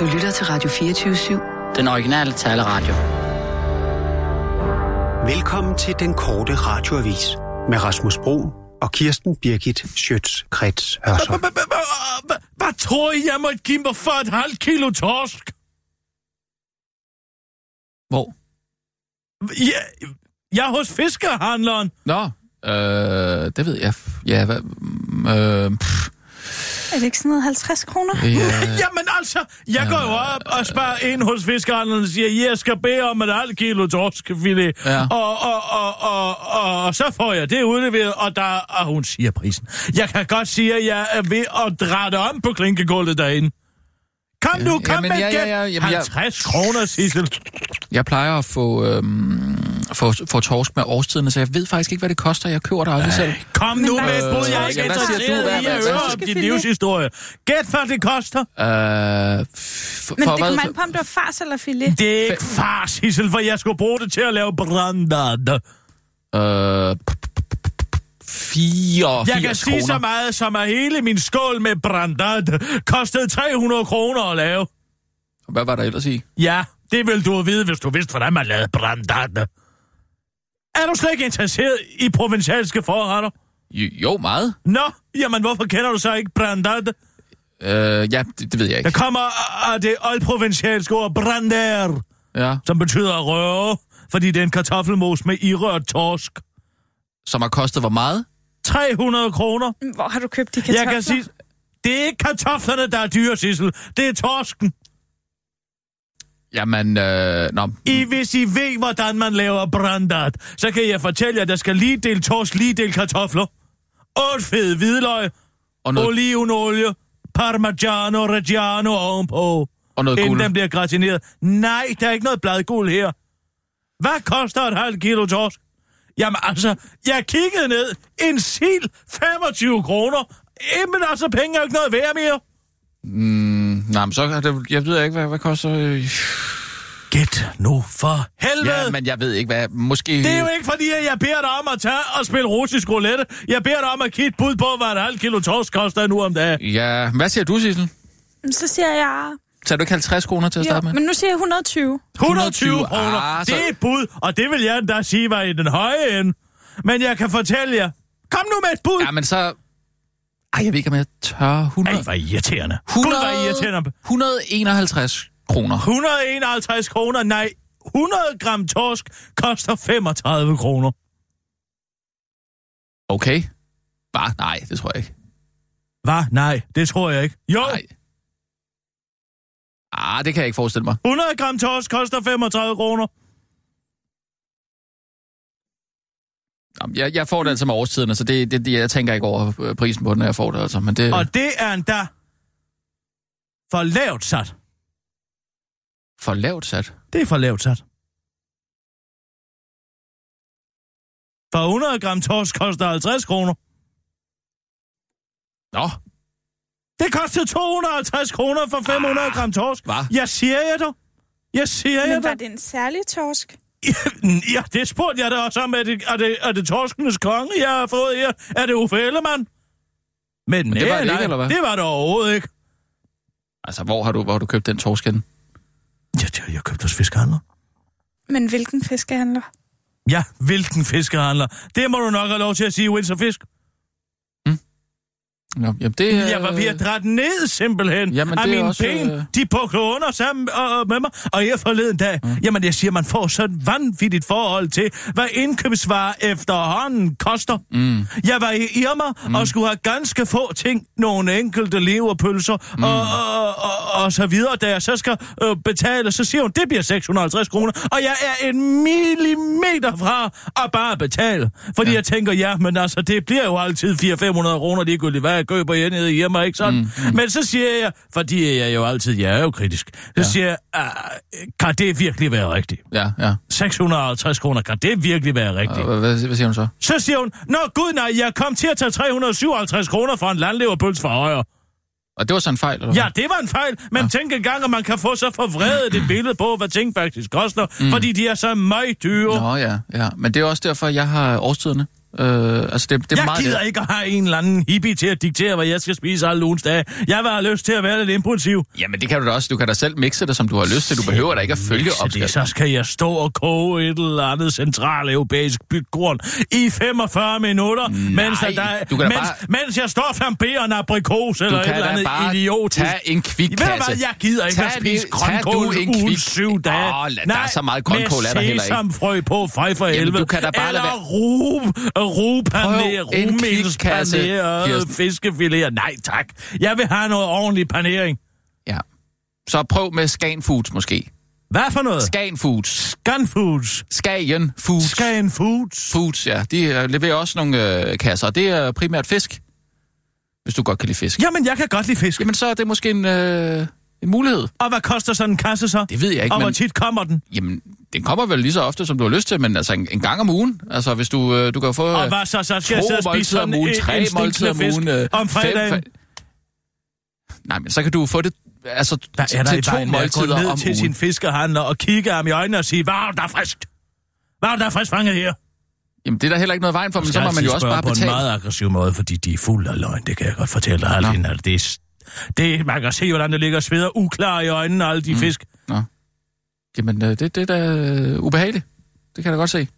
Du lytter til Radio 24-7. Den originale taleradio. Velkommen til den korte radioavis med Rasmus Bro og Kirsten Birgit Schøtz-Krets Hørsholm. Hvad tror I, jeg måtte give mig for et halvt kilo torsk? Hvor? Ja, jeg er hos fiskerhandleren. Nå, øh, det ved jeg. Ja, hvad... Øh, pff, Er det ikke sådan noget 50 kroner? ja, Jamen altså, jeg går jo op og spørger ind hos fiskerhandleren og siger, jeg skal bede om et halvt kilo torskfilet. Ja. Og, og, og, og, og, og, så får jeg det udleveret, og, der, og hun siger prisen. Jeg kan godt sige, at jeg er ved at drætte om på klinkegulvet derinde. Kom nu, kom Jamen, med ja, ja, ja, jamen, jeg- 50 kroner, Sissel. jeg plejer at få, øhm, få, få torsk med årstiderne, så jeg ved faktisk ikke, hvad det koster. Jeg køber det aldrig selv. Kom nu med et bud, jeg er ikke interesseret i at høre om din livshistorie. Gæt, hvad det koster. Øh, f- Men for det kommer an på, om det var fars eller filet. Det er ikke far, Sissel, for jeg skulle bruge det til at lave brandard. Øh, 84 Jeg kan sige så kroner. meget, som at hele min skål med brandard kostede 300 kroner at lave. Hvad var der ellers i? Ja, det vil du vide, hvis du vidste, hvordan man lavede brandard. Er du slet ikke interesseret i provincialske forretter? Jo, jo meget. Nå, jamen hvorfor kender du så ikke brandard? Øh, ja, det, det ved jeg Der ikke. kommer af det oldprovincialske ord brander, Ja, som betyder røre, fordi det er en kartoffelmos med irørt torsk. Som har kostet hvor meget? 300 kroner. Hvor har du købt de kartofler? Jeg kan sige, det er ikke kartoflerne, der er dyre, Sissel. Det er torsken. Jamen, øh, nå, I, hvis I ved, hvordan man laver brandart, så kan jeg fortælle jer, at der skal lige del torsk, lige del kartofler. Otte fede hvidløg, og noget, olivenolie, parmigiano reggiano ovenpå, og noget inden guld. den bliver gratineret. Nej, der er ikke noget bladguld her. Hvad koster et halvt kilo torsk? Jamen altså, jeg kiggede ned. En sil, 25 kroner. Jamen altså, penge er jo ikke noget værd mere. Mm, nej, men så er det, jeg ved ikke, hvad, hvad koster... Øh, Gæt nu for helvede. ja, men jeg ved ikke, hvad... Måske... Det er jo ikke fordi, at jeg beder dig om at tage og spille russisk roulette. Jeg beder dig om at kigge bud på, hvad et halvt kilo torsk koster nu om dagen. Ja, hvad siger du, Sissel? Så siger jeg... Tager du ikke 50 kroner til at Jo, starte med? men nu siger jeg 120. 120 120, kroner. ah, så- Det er et bud, og det vil jeg endda sige var i den høje ende. Men jeg kan fortælle jer. Kom nu med et bud. Ja, men så... Ej, jeg ved ikke, om jeg tør 100... Ej, hvor irriterende. 100... Gud, hvor irriterende. 151 kroner. 151 kroner, nej. 100 gram torsk koster 35 kroner. Okay. Bare, nej, det tror jeg ikke. Hvad? Nej, det tror jeg ikke. Jo, Nej. Ah, det kan jeg ikke forestille mig. 100 gram torsk koster 35 kroner. Jeg, jeg får det altså med årstiderne, så det, det, jeg tænker ikke over øh, prisen på den, når jeg får det, altså. Men det Og det er endda for lavt sat. for lavt sat. Det er for lavt sat. For 100 gram torsk koster 50 kroner. Nå, Det kostede 250 kroner for 500 gram torsk. Hva? Jeg siger jeg dig. Jeg siger jeg Men var dig. det en særlig torsk? Ja, det spurgte jeg da også om. Er det, er det, er det torskenes konge, jeg har fået her? Er det Uffe Ellemann? Men, det nej, var det ikke, nej, eller hvad? det var det overhovedet ikke. altså, hvor har du, hvor har du købt den torsk henne? Ja, det har jeg købt hos fiskehandler. Men hvilken fiskehandler? Ja, hvilken fiskehandler? Det må du nok have lov til at sige, Windsor Fisk. Nå, jamen, det, øh, Jeg var ved at drætte ned simpelthen. Jamen, af mine også, ben. øh, De puklede under sammen og, og med mig. Og jeg forleden dag, mm. jamen jeg siger, man får sådan et vanvittigt forhold til, hvad indkøbsvarer efterhånden koster. Mm. Jeg var i Irma mm. og skulle have ganske få ting, nogle enkelte leverpølser mm. og, og, og, og så videre. Da jeg så skal øh, betale, så siger hun, det bliver 650 kroner. Og jeg er en millimeter fra at bare betale. Fordi ja. jeg tænker, ja, men altså, det bliver jo altid 400-500 kroner ligegyldigt, hvad jeg køber jeg nede i Irma, ikke sådan? Mm. Mm. Men så siger jeg, fordi jeg jo altid, jeg er jo kritisk, så ja. siger jeg, ah, kan det virkelig være rigtigt? Ja, ja. 650 kroner, kan det virkelig være rigtigt? Hvad, hvad siger hun så? Så siger hun, Nå gud nej, jeg kom til at tage 357 kroner for en landleverpøls for højre. Og det var så en fejl, eller hvad? Ja, det var en fejl, men ja. tænk engang, at man kan få så forvredet et billede på, hvad ting faktisk koster, mm. fordi de er så meget dyre. Nå ja, ja. Men det er også derfor, jeg har årstiderne. Øh, altså, det, det er jeg meget gider det. ikke at have en eller anden hippie til at diktere, hvad jeg skal spise alle ugens dage. Jeg vil have lyst til at være lidt impulsiv. Jamen, det kan du da også. Du kan da selv mixe det, som du har lyst til. Du behøver da ikke at følge opskriften. så skal jeg stå og koge et eller andet centraleuropæisk byggrund i 45 minutter, mens, der, du kan mens, bare- mens jeg står og flamberer en aprikos eller et eller andet bare idiotisk. tage en Ved kvikkasse. du hvad, jeg gider ikke Tag at spise lige- tag grønkål en ugen kvik- syv dage. Åh, lad- der er så meget grønkål, er der heller ikke. med sesamfrø på, fej for helvede. du kan da bare lade Eller kvikkasse, rumelspaner, fiskefiléer. Nej tak. Jeg vil have noget ordentlig panering. Ja. Så prøv med Skagen Foods måske. Hvad for noget? Skagen Foods. Scan Foods. Skagen Foods. Skagen Foods. Foods, ja. De øh, leverer også nogle øh, kasser, det er primært fisk. Hvis du godt kan lide fisk. Jamen, jeg kan godt lide fisk. Jamen, så er det måske en, øh, en mulighed. Og hvad koster sådan en kasse så? Det ved jeg ikke, Og hvor men tit kommer den? jamen, den kommer vel lige så ofte, som du har lyst til, men altså en, en gang om ugen. Altså, hvis du, øh, du kan få... Og hvad så? Så skal jeg to spise måltider om ugen, en, tre måltider om ugen. øh, om fredagen. fem, Nej, men så kan du få det altså, Hvad er der til to måltider ned om til ugen. sin fiskehandler og kigge ham i øjnene og sige, hvad er der friskt? Hvad er der frisk fanget her? Jamen, det er der heller ikke noget vejen for, men så må man jo også bare på en betale. meget aggressiv måde, fordi de er fuld af løgn. Det kan jeg godt fortælle dig, at Det er, det, man kan se, hvordan det ligger sveder uklar i øjnene, alle de mm. fisk. Jamen, øh, det, det er da øh, ubehageligt. Det kan jeg da godt se.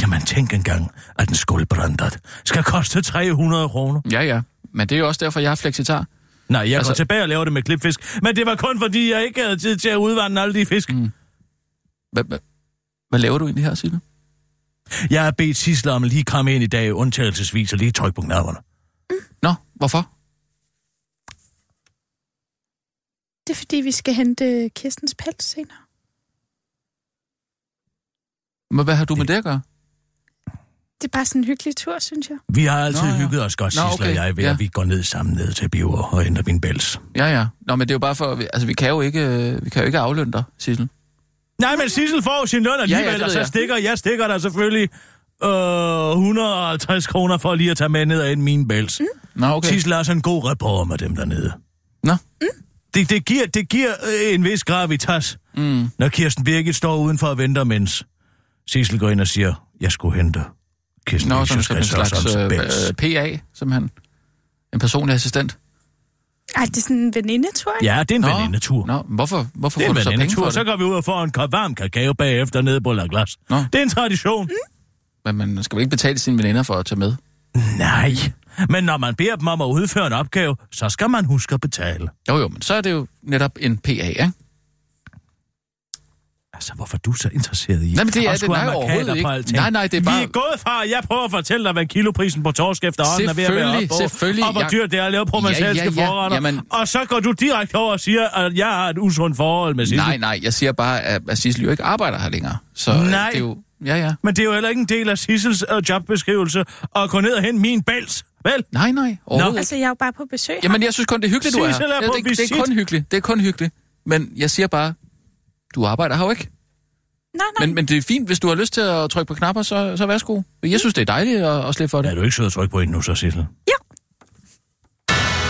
Jamen, tænk engang, at en skuldbrændert skal koste 300 kroner. Ja, ja. Men det er jo også derfor, jeg har flexitar. Nej, jeg altså... Går tilbage og laver det med klipfisk. Men det var kun fordi, jeg ikke havde tid til at udvande alle de fisk. Mm. Hvad, hvad, hvad laver du egentlig her, Sille? Jeg har bedt Sisler om lige komme ind i dag undtagelsesvis og lige trykke på knapperne. Nå, hvorfor? Det er fordi, vi skal hente Kirstens pels senere. Men hvad har du med det at gøre? Det er bare sådan en hyggelig tur, synes jeg. Vi har altid Nå, ja. hygget os godt, Nå, Sisler okay, og jeg, ved ja. at vi går ned sammen ned til Bio og henter min bæls. Ja, ja. Nå, men det er jo bare for... Altså, vi kan jo ikke, øh, vi kan jo ikke aflønne dig, Sissel. Nej, men Sissel får jo sin løn alligevel, ja, ja, og så jeg. stikker jeg stikker der selvfølgelig øh, 150 kroner for lige at tage med ned af min bæls. Mm. Nå, okay. Sissel er sådan en god rapport med dem dernede. Nå. Det, det giver, det giver øh, en vis gravitas, Mm. når Kirsten Birgit står udenfor og venter, mens Sissel går ind og siger, jeg skulle hente Kirsten Nå, Birgit som, som en slags øh, PA, som han... En personlig assistent. Ej, det er sådan en venindetur, ikke? Ja, det er en Nå. venindetur. Nå, hvorfor, hvorfor Det er får en du så penge for så det? går vi ud og får en kop varm kakao bagefter nede på La Glace. Nå. Det er en tradition. Men man skal vel ikke betale sine veninder for at tage med? Nej, men når man beder dem om at udføre en opgave, så skal man huske at betale. Jo, jo, men så er det jo netop en PA, ikke? Altså, hvorfor er du så interesseret i? Nej, men det er det nej, overhovedet ikke. alting? Nej, nej, det er Vi bare- er gået fra, at jeg prøver at fortælle dig, hvad kiloprisen på torsk efterhånden er ved at være oppe på, selvfølgelig. og hvor Jeg- dyrt det er at lave provençalske Ja, ja, ja. forretter. Jamen- Og så går du direkte over og siger, at jeg har et usundt forhold med Sissel. Nej, nej, jeg siger bare, at, Sissel jo ikke arbejder her længere. Så øh, Nej. det er jo... Ja, ja. Men det er jo heller ikke en del af Sissels uh, jobbeskrivelse at gå ned og hente min bæls. Vel? Nej, nej, ikke. Altså, jeg er jo bare på besøg. Jamen, jeg synes kun, det er hyggeligt, du er her. Sissel er Ja, på det, det er visit. kun hyggeligt. Det er kun hyggeligt. Men jeg siger bare, du arbejder her jo ikke. Nej, nej. Men, men det er fint, hvis du har lyst til at trykke på knapper, så, så værsgo. Jeg synes, det er dejligt at, at slippe for det. Er du ikke sød at trykke på en nu, så Sissel?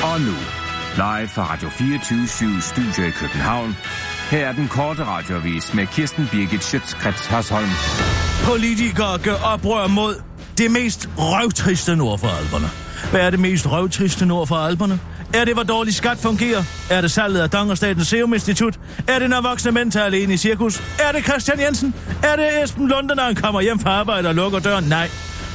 Og nu, live fra Radio 24 Studio i København. Her er den korte radiovis med Kirsten Birgit Schøtzgrads Hasholm. Politikere gør oprør mod det mest røvtriste nord for alberne. Hvad er det mest røvtriste nord for alberne? Er det, hvor dårlig skat fungerer? Er det salget af Dong og Statens Serum Institut? Er det, når voksne mænd tager alene i cirkus? Er det Christian Jensen? Er det Esben Lunde, når han kommer hjem fra arbejde og lukker døren? Nej.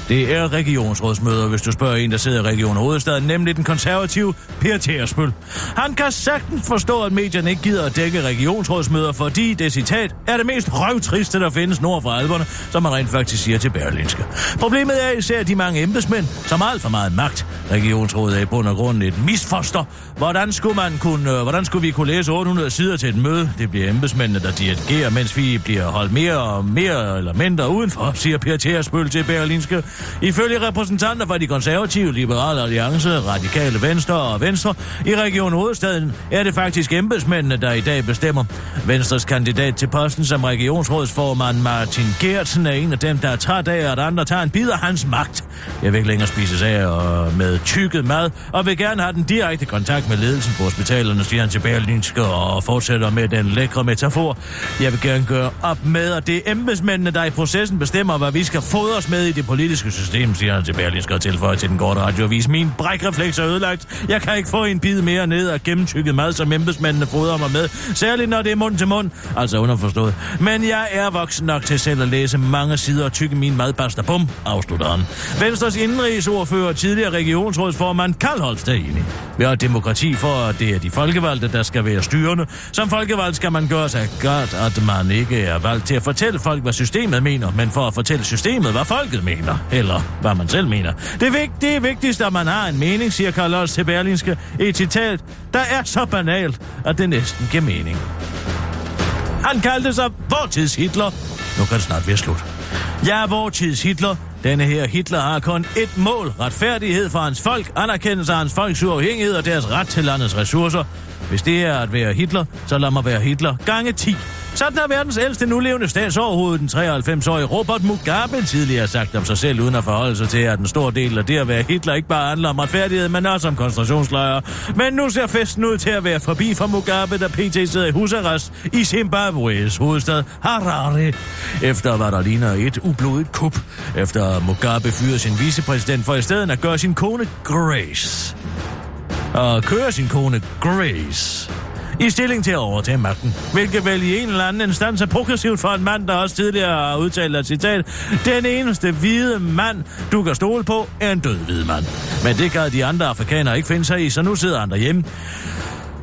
Det er regionsrådsmøder, hvis du spørger en, der sidder i Region Hovedstaden, nemlig den konservative Per Tersbøl. Han kan sagtens forstå, at medierne ikke gider at dække regionsrådsmøder, fordi det citat er det mest røvtriste, der findes nord for alberne, som man rent faktisk siger til Berlinske. Problemet er især de mange embedsmænd, som har alt for meget magt. Regionsrådet er i bund og grund et misfoster. Hvordan skulle, man kunne, øh, hvordan skulle vi kunne læse 800 sider til et møde? Det bliver embedsmændene, der dirigerer, mens vi bliver holdt mere og mere eller mindre udenfor, siger Per Tersbøl til Berlinske. Ifølge repræsentanter fra de konservative, liberale alliance, radikale venstre og venstre i Region Hovedstaden er det faktisk embedsmændene, der i dag bestemmer. Venstres kandidat til posten som regionsrådsformand Martin Gertsen er en af dem, der er træt af, at andre tager en bid af hans magt. Jeg vil ikke længere spise af og med tykket mad, og vil gerne have den direkte kontakt med ledelsen på hospitalerne, siger han til Berlinske og fortsætter med den lækre metafor. Jeg vil gerne gøre op med, at det er embedsmændene, der i processen bestemmer, hvad vi skal fodres med i det politiske elektriske system, siger han til Berlingske og tilføjer til den korte radioavis. Min brækrefleks er ødelagt. Jeg kan ikke få en bid mere ned af gennemtykket mad, som embedsmændene fodrer mig med. Særligt når det er mund til mund. Altså underforstået. Men jeg er voksen nok til selv at læse mange sider og tykke min madpasta. Bum, afslutter han. Venstres indrigsordfører, tidligere regionsrådsformand Karl Holst er enig. Vi har demokrati for, at det er de folkevalgte, der skal være styrende. Som folkevalgt skal man gøre sig godt, at man ikke er valgt til at fortælle folk, hvad systemet mener, men for at fortælle systemet, hvad folket mener, eller hvad man selv mener. Det er, vigt, det er vigtigst, at man har en mening, siger Karl Holst til Berlinske. Et citat, der er så banalt, at det næsten giver mening. Han kaldte sig vortids Hitler. Nu kan det snart være slut. Ja, er vortids Hitler. Denne her Hitler har kun et mål. Retfærdighed for hans folk, anerkendelse af hans folks uafhængighed og deres ret til landets ressourcer. Hvis det er at være Hitler, så lad mig være Hitler gange 10. Sådan har verdens ældste nulevende statsoverhoved, den 93-årige Robert Mugabe, tidligere sagt om sig selv, uden at forholde sig til, at en stor del af det at være Hitler ikke bare handler om retfærdighed, men også om koncentrationslejre. Men nu ser festen ud til at være forbi for Mugabe, der pt. sidder i husarrest i Zimbabwe's hovedstad Harare. Efter hvad der ligner et ublodigt kup, efter Mugabe fyrede sin vicepræsident for i stedet at gøre sin kone Grace. Og kører sin kone Grace i stilling til at overtage magten. Hvilket vel i en eller anden instans er progressivt for en mand, der også tidligere har udtalt et citat. Den eneste hvide mand, du kan stole på, er en død hvid mand. Men det kan de andre afrikanere ikke finde sig i, så nu sidder han derhjemme.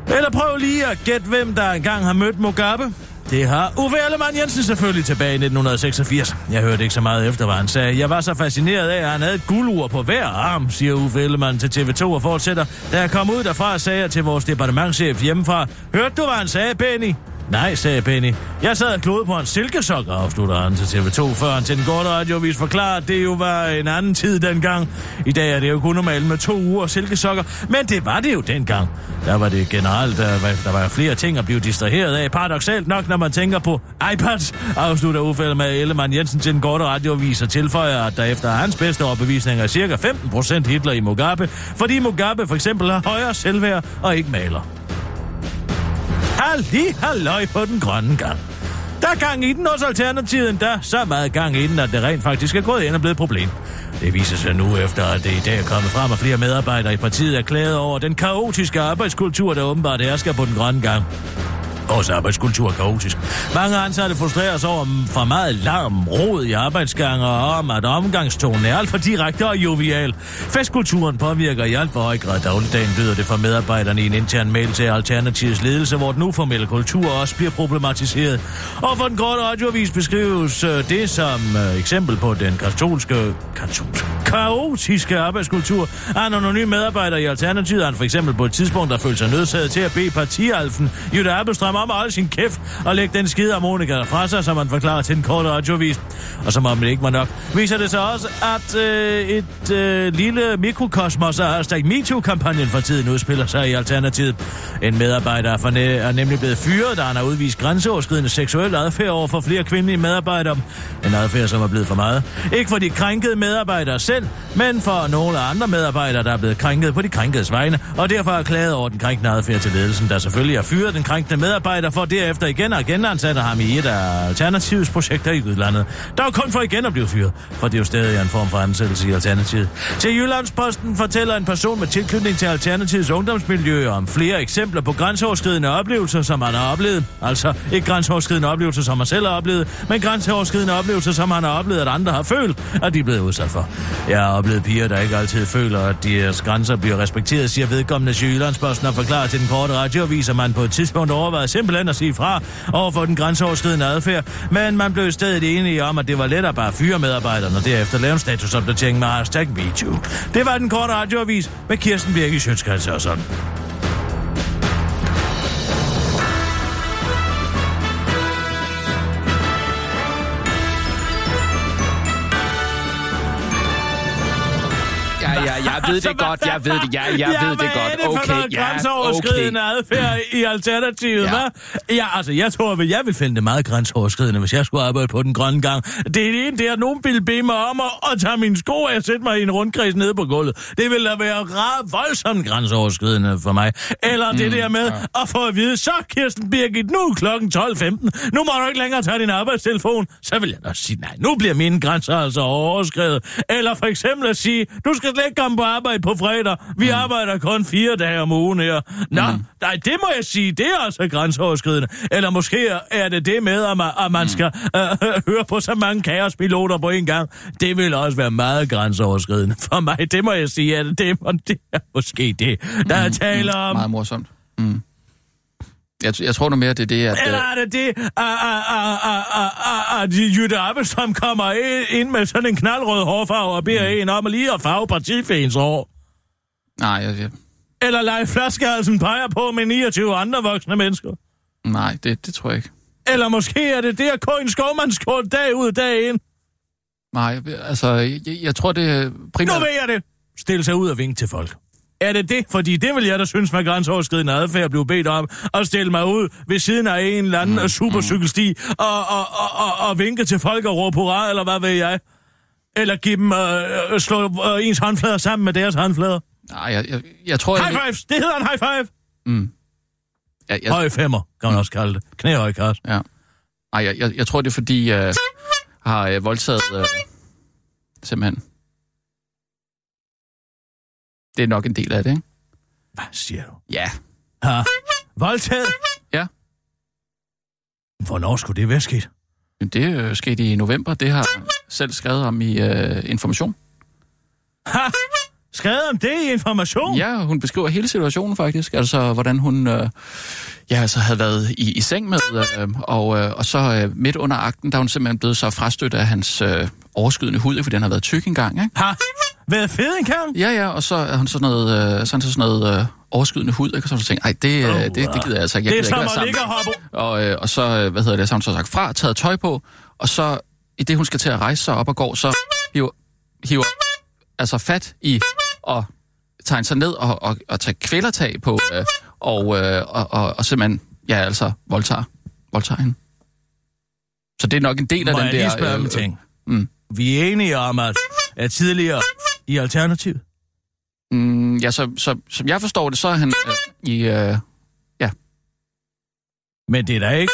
Eller prøv lige at gætte, hvem der engang har mødt Mugabe. Det har Uffe Ellemann Jensen selvfølgelig tilbage i 1986. Jeg hørte ikke så meget efter, hvad han sagde. Jeg var så fascineret af, at han havde et guldur på hver arm, siger Uffe Ellemann til TV2 og fortsætter. Da jeg kom ud derfra, sagde jeg til vores departementchef hjemmefra, hørte du, hvad han sagde, Benny? Nej, sagde Benny. Jeg sad og klodede på en silkesok, afslutter han til TV2, før han til den korte radiovis forklarer, at det jo var en anden tid dengang. I dag er det jo kun normalt med to uger silkesokker, men det var det jo dengang. Der var det generelt, der var, der var flere ting at blive distraheret af. Paradoxalt nok, når man tænker på iPads, afslutter Uffe med Ellemann Jensen til den korte radiovis og tilføjer, at der efter hans bedste overbevisning er cirka 15% Hitler i Mugabe, fordi Mugabe for eksempel har højere selvværd og ikke maler. Halli halløj på den grønne gang. Der er gang i den hos Alternativet, der så meget gang i den, at det rent faktisk er gået ind og blevet et problem. Det viser sig nu efter, at det i dag er kommet frem, at flere medarbejdere i partiet er klaget over den kaotiske arbejdskultur, der åbenbart hersker på den grønne gang. Vores arbejdskultur er kaotisk. Mange ansatte frustreres over for meget larm, rod i arbejdsgange og om, at omgangstonen er alt for direkte og jovial. Festkulturen påvirker i alt for høj grad dagligdagen, lyder det fra medarbejderne i en intern mail til Alternativets ledelse, hvor den uformelle kultur også bliver problematiseret. Og for den korte radioavis beskrives øh, det som øh, eksempel på den katolske, katolske, kaotiske arbejdskultur. En anonym medarbejder i Alternativet han for eksempel på et tidspunkt, der følte sig nødsaget til at bede partialfen Jytte Appelstrøm om at holde sin kæft og lægge den skide harmonika fra sig, som man forklarer til en kort radiovis. Og som om det ikke var nok, viser det sig også, at øh, et øh, lille mikrokosmos af hashtag MeToo-kampagnen for tiden udspiller sig i Alternativet. En medarbejder er, for ne- er nemlig blevet fyret, da han har udvist grænseoverskridende seksuel adfærd over for flere kvindelige medarbejdere. En adfærd, som er blevet for meget. Ikke for de krænkede medarbejdere selv, men for nogle andre medarbejdere, der er blevet krænket på de krænkedes vegne, og derfor er klaget over den krænkende adfærd til ledelsen, der selvfølgelig har fyret den krænkende medarbejder for derefter igen og igen ham i et af Alternativets projekter i udlandet. Der er kun for igen at blive fyret, for det er jo stadig en form for ansættelse i Alternativet. Til Jyllandsposten fortæller en person med tilknytning til Alternativets ungdomsmiljø om flere eksempler på grænseoverskridende oplevelser, som han har oplevet. Altså ikke grænseoverskridende oplevelser, som han selv har oplevet, men grænseoverskridende oplevelser, som han har oplevet, at andre har følt, at de er blevet udsat for. Jeg har oplevet piger, der ikke altid føler, at deres grænser bliver respekteret, siger vedkommende til Jyllandsposten og forklarer til den korte radioavis, at man på et tidspunkt overvejede simpelthen at sige fra over for den grænseoverskridende adfærd, men man blev stadig enige om, at det var lettere bare at fyre medarbejderne og derefter lave en statusopdatering med hashtag MeToo. Det var den korte radioavis med Kirsten Birke i og sådan. Ved det godt, jeg ved det, ja, jeg ja, ved det godt. er Okay, noget ja, grænseoverskridende okay. adfærd i Alternativet, Ja. hva'? Ja, altså, jeg tror, at jeg vil finde det meget grænseoverskridende, hvis jeg skulle arbejde på den grønne gang. Det er det ene, det er, at nogen ville bede mig om at, at tage mine sko og sætte mig i en rundkreds nede på gulvet. Det ville da være ret voldsomt grænseoverskridende for mig. Eller det der med at få at vide, så Kirsten Birgit, nu er klokken 12.15. Nu må du ikke længere tage din arbejdstelefon. Så vil jeg da sige, nej, nu bliver mine grænser altså overskrevet. Eller for eksempel at sige, du skal slet ikke komme på arbejde på fredag. Vi arbejder kun fire dage om ugen her. Nå, nej, det må jeg sige, det er altså grænseoverskridende. Eller måske er det det med, at man, at man skal øh, høre på så mange kaospiloter på en gang. Det vil også være meget grænseoverskridende for mig. Det må jeg sige, at det, det er måske det, der er tale om. Meget morsomt. Mm. Jeg, jeg tror nu mere, det er det, at... Eller øh, er det det, at, at, at, at, at, at Jytte Appelstrøm kommer ind med sådan en knaldrød hårfarve og beder en om lige at farve partifæns hår? Nej, jeg, jeg, Eller Leif Flaskehalsen peger på med 29 andre voksne mennesker? nej det, det tror jeg ikke. Eller måske er det det at gå en skovmandskort dag ud dag ind? Nej, altså, jeg, jeg tror, det er Nu primært... ved jeg det! Stil sig ud og vinke til folk. Er det det? Fordi det vil jeg da synes var grænseoverskridende adfærd at blive bedt om at stille mig ud ved siden af en eller anden mm, supercykelsti og, og, og, og, og vinke til folk og råbe hurra, eller hvad ved jeg? Eller give dem, øh, øh, slå øh, ens håndflader sammen med deres håndflader. Nej, jeg, jeg, jeg tror... High Jeg, fives! Det hedder en high five! mm, jeg, jeg, Høje femmer, kan man også kalde det. Knæhøj kast. ja. Nej, jeg, jeg, jeg tror, det er fordi, jeg øh, har øh, voldtaget... Øh, simpelthen. Det er nok en del af det, ikke? Hvad siger du? Ja. Ha? Voldtaget? Ja. Hvornår skulle det være sket? Men Det øh, skete i november. Det har jeg selv skrevet om i øh, Information. Ha? Skrevet om det i information? Ja, hun beskriver hele situationen faktisk. Altså, hvordan hun øh, ja, altså, havde været i, i seng med, øh, og, øh, og så øh, midt under akten, der er hun simpelthen blevet så frastødt af hans øh, overskydende hud, fordi den har været tyk engang, ikke? Har været fed en gang? Ja, ja, og så er hun sådan noget, øh, sådan, så sådan noget øh, overskydende hud, ikke? Og så har hun tænkt, ej, det, øh, Oh, det, det gider jeg altså ikke. Jeg det er som at ligge og hoppe Og, øh, og så, øh, hvad hedder det, så har hun så sagt fra, taget tøj på, og så i det, hun skal til at rejse sig op og går, så hiver, hiver altså fat i og tager sig ned og, og, og tager kvælertag på, øh, og, øh, og, og, og simpelthen, ja, altså, voldtager, voldtager hende. Så det er nok en del af Må den jeg der... spørge om øh, ting? mm. Vi er enige om, at, at tidligere i Alternativet, Mm, ja, så, så, som jeg forstår det, så er han øh, i... Øh, men det er der ikke.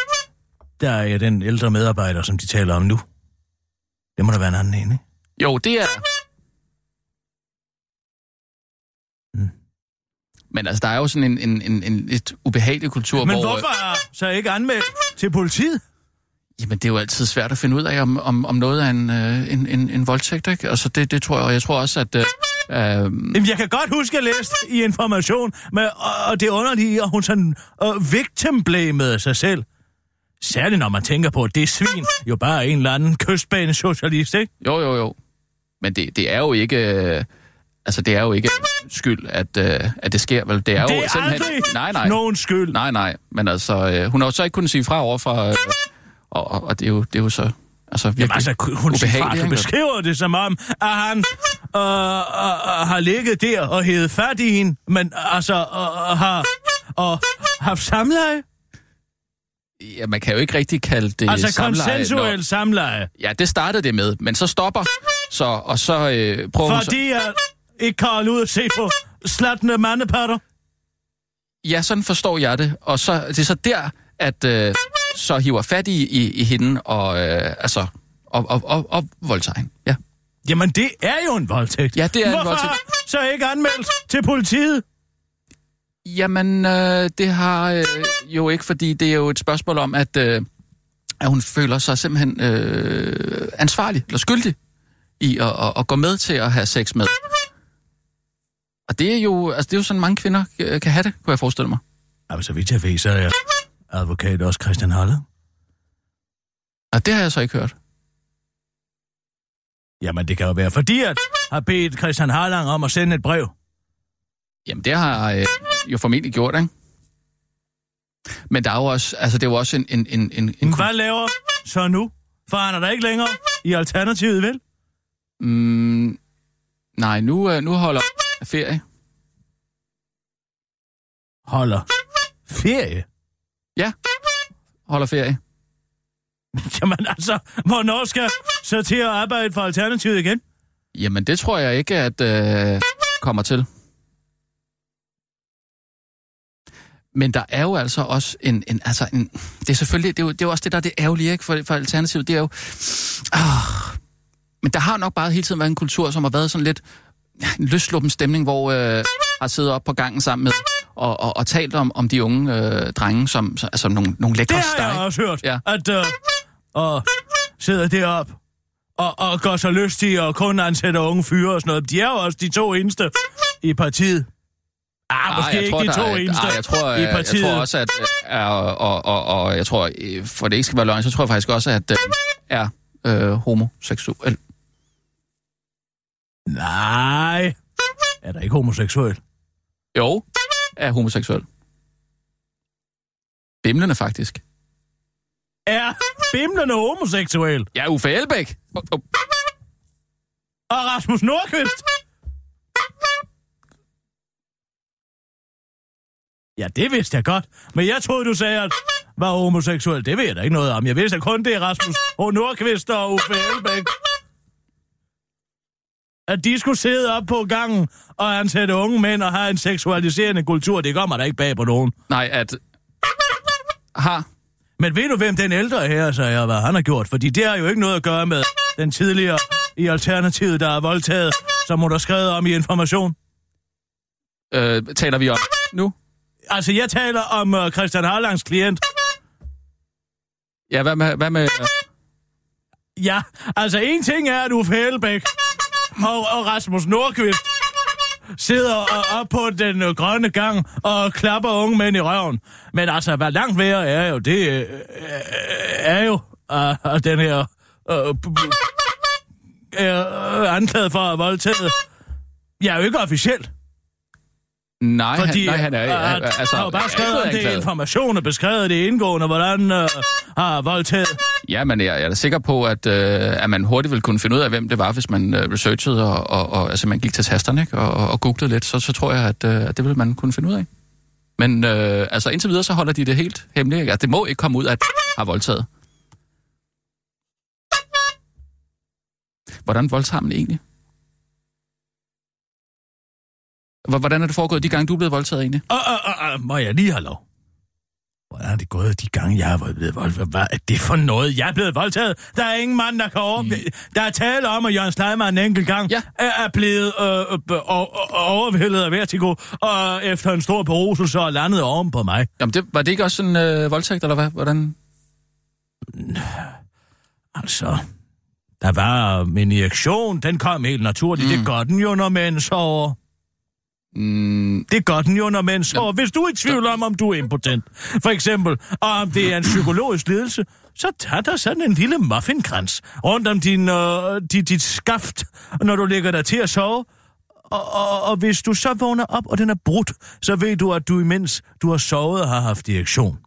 Der er den ældre medarbejder, som de taler om nu. Det må der være en anden en, ikke? jo, det er... Men altså, der er jo sådan en, en, en, en lidt ubehagelig kultur, Men hvor... hvorfor er så ikke anmeldt til politiet? Jamen, det er jo altid svært at finde ud af, om, om, om noget er en, øh, en, en, en voldtægt, ikke? Altså, det, det tror jeg, og jeg tror også, at... Øh, øh, Jamen, jeg kan godt huske, at jeg læste i information, med, og, og det underlige, at hun sådan øh, victimblamede sig selv. Særligt når man tænker på, at det er svin jo bare en eller anden kystbanesocialist, ikke? jo, jo, jo. Men det, det er jo ikke... Øh, altså, det er jo ikke skyld, at, øh, at det sker, vel? Det er, Det jo er simpelthen... aldrig Nej, nej. nogen skyld. Nej, nej. Men altså, øh, hun har jo så ikke kunnet sige fra over fra... Øh, og, og, og det, er jo, det er jo så... Altså, virkelig Jamen altså, hun ubehageligt, far, du beskriver det som om, at han øh, øh, har ligget der og hævet fat i hende, men altså øh, har og haft samleje. Ja, man kan jo ikke rigtig kalde det Altså samleje, konsensuel når- samleje. Ja, det startede det med, men så stopper, så, og så øh, prøver hun så... Ikke holde ud og se på slattende mandepatter. Ja, sådan forstår jeg det. Og så, det er så der, at øh, så hiver fat i, i, i hende og, øh, altså, og, og, og, og voldtager hende. Ja. Jamen, det er jo en voldtægt. Ja, det er en Hvorfor voldtægt. så ikke anmeldt til politiet? Jamen, øh, det har øh, jo ikke, fordi det er jo et spørgsmål om, at, øh, at hun føler sig simpelthen øh, ansvarlig eller skyldig i at, at, at gå med til at have sex med. Og det er jo, altså, det er jo sådan, mange kvinder øh, kan have det, kunne jeg forestille mig. Jamen, så vidt jeg ved, så er advokat også Christian Halle. Og det har jeg så ikke hørt. Jamen, det kan jo være fordi, at har bedt Christian Harlang om at sende et brev. Jamen, det har øh, jo formentlig gjort, ikke? Men der er jo også, altså det er jo også en... en, en, en, en hvad laver så nu? For han er der ikke længere i Alternativet, vel? mm, nej, nu, øh, nu holder Ferie. Holder ferie? Ja, holder ferie. Jamen altså, hvornår skal så til at arbejde for Alternativet igen? Jamen, det tror jeg ikke, at øh, kommer til. Men der er jo altså også en, en altså en, det er selvfølgelig, det er, jo, det er jo også det, der er det ærgerlige, ikke, for, for Alternativet, det er jo, ah, men der har nok bare hele tiden været en kultur, som har været sådan lidt en løsluppen stemning, hvor øh, har siddet op på gangen sammen med og, og, og talt om, om de unge øh, drenge, som, som altså nogle, nogle lækre Det har jeg også hørt, Ja. at øh, og sidder derop og, og gør sig lystige og kun ansætter unge fyre og sådan noget. De er jo også de to eneste i partiet. Ah, måske jeg ikke tror, de to er- eneste ah, jeg tror, i jeg, partiet. jeg tror også, at øh, er, og, og, og jeg tror, øh, for det ikke skal være løgn, så tror jeg faktisk også, at øh, er øh, homoseksuel. Nej. Er der ikke homoseksuel? Jo, er homoseksuel. Bimlende faktisk. Er bimlende homoseksuel? Ja, Uffe Elbæk. Oh, oh. Og Rasmus Nordqvist? Ja, det vidste jeg godt. Men jeg troede, du sagde, at var homoseksuel. Det ved jeg da ikke noget om. Jeg vidste kun, det er Rasmus H. Nordqvist og Uffe Elbæk. At de skulle sidde op på gangen og ansætte unge mænd og have en seksualiserende kultur, det kommer der ikke bag på nogen. Nej, at... Har... Men ved du, hvem den ældre her, sagde jeg, hvad han har gjort? Fordi det har jo ikke noget at gøre med den tidligere i Alternativet, der er voldtaget, som hun har skrevet om i Information. Øh, taler vi om nu? Altså, jeg taler om uh, Christian Harlangs klient. Ja, hvad med... Hvad med øh, Ja, altså en ting er, at Uffe Helbæk og, og Rasmus Nordqvist sidder og, op på den øh, grønne gang og klapper unge mænd i røven. Men altså, hvad langt værre er jo, det øh, øh er jo uh, den her øh, øh, anklaget for at voldtage. Jeg er jo ikke officielt nej, Fordi han, nej, han er... at, altså, altså, har jo bare skrevet om det information og beskrevet det indgående, hvordan øh, har voldtaget. Ja, men jeg, jeg er da sikker på, at, øh, at man hurtigt ville kunne finde ud af, hvem det var, hvis man øh, researchede og, og, og altså, man gik til tasterne ikke? Og, og, og googlede lidt, så, så tror jeg, at, øh, at det ville man kunne finde ud af. Men øh, altså indtil videre, så holder de det helt hemmeligt. Ikke? Altså, det må ikke komme ud, at har voldtaget. Hvordan voldtager man egentlig? Hvordan er det foregået de gange, du er blevet voldtaget egentlig? Og, og, og, og, må jeg lige have lov? Hvordan er det gået de gange, jeg har blevet voldtaget? Hvad er det for noget? Jeg er blevet voldtaget. Der er ingen mand, der kan over... Mm. Der er tale om, at Jørgen Sleiman en enkelt gang Ja. er, er blevet øh, øh, øh, overvældet af vertigo, og efter en stor beruselse og landet oven på mig. Jamen, det, var det ikke også en øh, voldtægt, eller hvad? Hvordan? Altså, der var min erektion, den kom helt naturligt. Mm. Det gør den jo, når mænd sover. Mm, Det gør den jo, når mænd sover. Hvis du er i tvivl om, om du er impotent, for eksempel, og om det er en psykologisk lidelse, så tag der sådan en lille muffinkrans rundt om din, øh, dit, dit skaft, når du ligger der til at sove. Og, og, og hvis du så vågner op, og den er brudt, så ved du, at du imens du har sovet har haft erektion.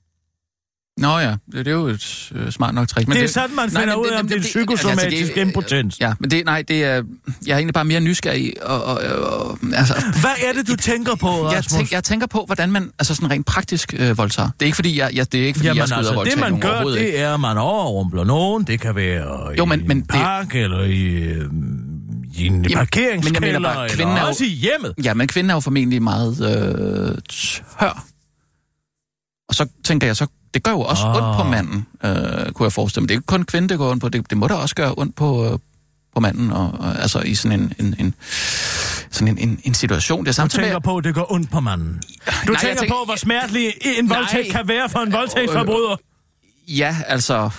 Nå ja, det, det er jo et øh, smart nok trick. Det er sådan, man finder ud af, om det er psykosomatisk impotens. Ja, men det, nej, det er, jeg er egentlig bare mere nysgerrig. Og, og, og, altså, Hvad er det, du tænker på, Rasmus? jeg, tænk, jeg tænker på, hvordan man altså sådan rent praktisk øh, voldtager. Det er ikke fordi, jeg, jeg, det er ikke, fordi Jamen jeg skal ud og altså, voldtage det man gør, ikke. det er, at man overrumpler nogen. Det kan være Jo, i men- men en det- park, eller i, øh, i en men jeg parkeringskælder, mener bare, eller kvinden er jo- også i hjemmet. Ja, men kvinden er jo formentlig meget øh, tør. Og så tænker jeg, så det gør jo også Ah. ondt på manden, øh, kunne jeg forestille mig. Det er ikke kun kvinden, det går ondt på. Det, det må da også gøre ondt på, øh, på manden, og, og, altså i sådan en, en, en, sådan en, en, en situation. Det er Du samtidig tænker på, at det går ondt på manden. Du Nej, tænker tænker- på, hvor smertelig en Nej. voldtægt kan være for en voldtægtsforbryder. Ja, altså...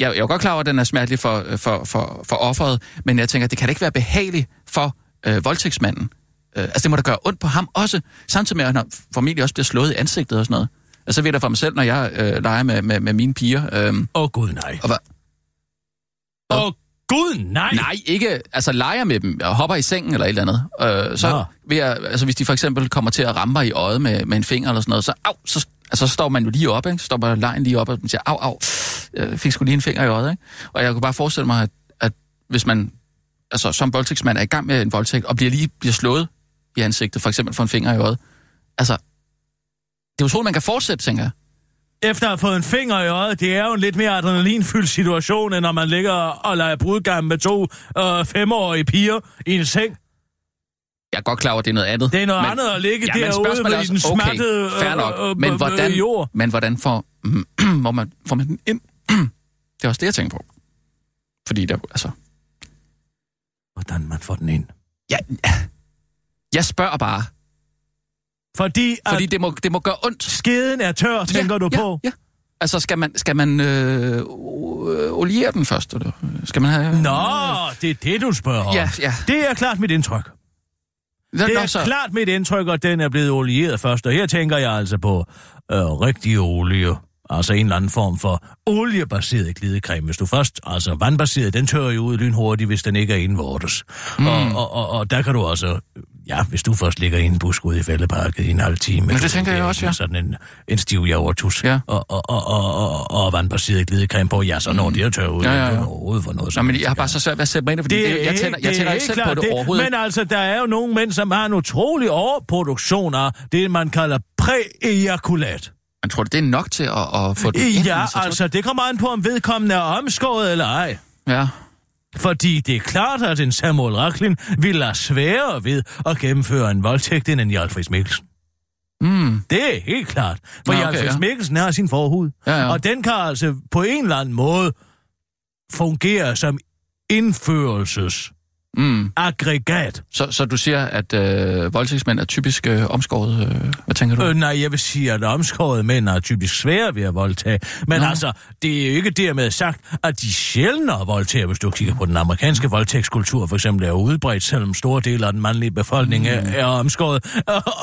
Jeg, jeg er jo godt klar over, at den er smertelig for, for, for, for offeret, men jeg tænker, det kan da ikke være behageligt for øh, voldtægtsmanden. Øh, altså, det må da gøre ondt på ham også, samtidig med, at han formentlig også bliver slået i ansigtet og sådan noget. Altså, ved jeg for mig selv, når jeg øh, leger med, med, med mine piger. Øh, Åh, oh, gud nej. og hvad? Åh, oh, gud nej. Nej, ikke, altså leger med dem, og hopper i sengen eller et eller andet. Øh, så Nå. ved jeg, altså hvis de for eksempel kommer til at ramme mig i øjet med, med en finger eller sådan noget, så, au, så, altså, så står man jo lige op, ikke? Så står man lejen lige op, og man siger, au, au, jeg fik sgu lige en finger i øjet, ikke? Og jeg kunne bare forestille mig, at, at hvis man altså, som voldtægtsmand er i gang med en voldtægt, og bliver lige bliver slået i ansigtet, for eksempel for en finger i øjet. Altså, det er jo sådan, man kan fortsætte, tænker jeg. Efter at have fået en finger i øjet, det er jo en lidt mere adrenalinfyldt situation, end når man ligger og leger brudgam med to øh, femårige piger i en seng. Jeg er godt klar over, at det er noget andet. Det er noget men, andet at ligge ja, derude er den også, okay, smattede fair nok, øh, øh, men øh, hvordan, jord. men hvordan får, hvor man, får man den ind? det er også det, jeg tænker på. Fordi der, altså... Hvordan man får den ind. Jeg, jeg spørger bare, Fordi, fordi det må, det må gøre ondt. skeden er tør, tænker ja, du ja, på? Ja. Altså, skal man, skal man øh, øh, oliere den først? Eller? Skal man have... Nå, det er det, du spørger om. Ja, ja. Det er klart mit indtryk. Det nå, er så, klart mit indtryk, at den er blevet olieret først. Og her tænker jeg altså på øh, rigtig olie. Altså en eller anden form for oliebaseret glidecreme. Hvis du først, altså vandbaseret, den tørrer jo ud lynhurtigt, hvis den ikke er indvortes. Mm. Og, og, og, og, der kan du også, ja, hvis du først ligger i en busk ude i fældeparket i en halv time. Men det tænker jeg også, ja. Sådan en, en stiv javertus. Ja. Og, og, og, og, og, og vandbaseret glidecreme på, ja, så når det er tørret ud, Ja, ja, ja. det er overhovedet for noget. Nå, som men jeg har bare så svært ved at sætte mig ind, i det, fordi det, jeg tænder, jeg det tænder er ikke selv på det, overhovedet. Men altså, der er jo nogle mænd, som har en utrolig overproduktion af det, man kalder præejakulat. Men tror du, det er nok til at, at få ind? Ja, du- altså, det kommer an på, om vedkommende er omskåret eller ej. Ja. Fordi det er klart, at en Samuel Racklin ville have sværere ved at gennemføre en voldtægt end en Jarl Friis Mikkelsen. Mm. Det er helt klart. For Jarl okay, Friis ja. Mikkelsen har sin forhud. Ja, ja. Og den kan altså på en eller anden måde fungere som indførelses Mm. aggregat. Så, så du siger, at øh, voldtægtsmænd er typisk øh, omskåret. Øh, hvad tænker du? Øh, nej, jeg vil sige, at omskårede mænd er typisk svære ved at voldtage. Men Nå. altså, det er jo ikke dermed sagt, at de sjældnere voldtager, hvis du kigger på den amerikanske voldtægtskultur, for eksempel er udbredt, selvom store dele af den mandlige befolkning er, er omskåret.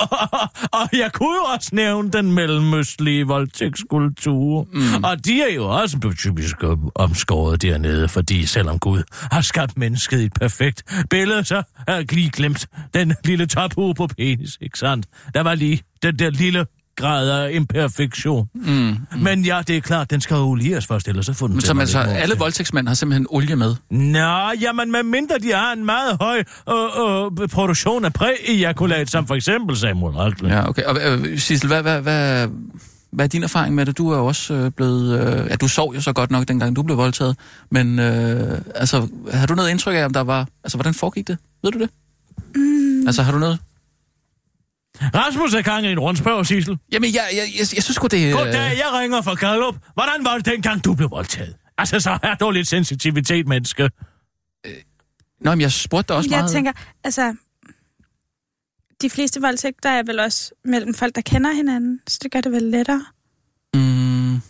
og jeg kunne jo også nævne den mellemøstlige voldtægtskultur. Mm. Og de er jo også typisk øh, omskåret dernede, fordi selvom Gud har skabt mennesket i et perfekt billede, så har jeg lige glemt den lille tophue på penis, ikke sandt? Der var lige den der lille grad af imperfektion. Mm. Mm. Men ja, det er klart, den skal olieres først, ellers så får den Men som altså, alle voldtægtsmænd har simpelthen olie med. Nå, jamen, med mindre de har en meget høj øh, øh, produktion af præejakulat, som for eksempel Samuel Racklin. Ja, okay. Og øh, Sissel, hvad, hvad, hvad, hvad er din erfaring med det? Du er jo også øh, blevet... Øh, ja, du sov jo så godt nok, dengang du blev voldtaget. Men øh, altså, har du noget indtryk af, om der var... Altså, hvordan foregik det? Ved du det? Mm. Altså, har du noget... Rasmus er gang i en rundspørg, Sissel. Jamen, jeg, jeg, jeg, jeg synes sgu, det... Goddag, jeg ringer fra Gallup. Hvordan var det dengang, du blev voldtaget? Altså, så er du lidt sensitivitet, menneske. Nå, men jeg spurgte dig også Jeg meget... tænker, altså... De fleste voldtægter er vel også mellem folk, der kender hinanden, så det gør det vel lettere. Mm,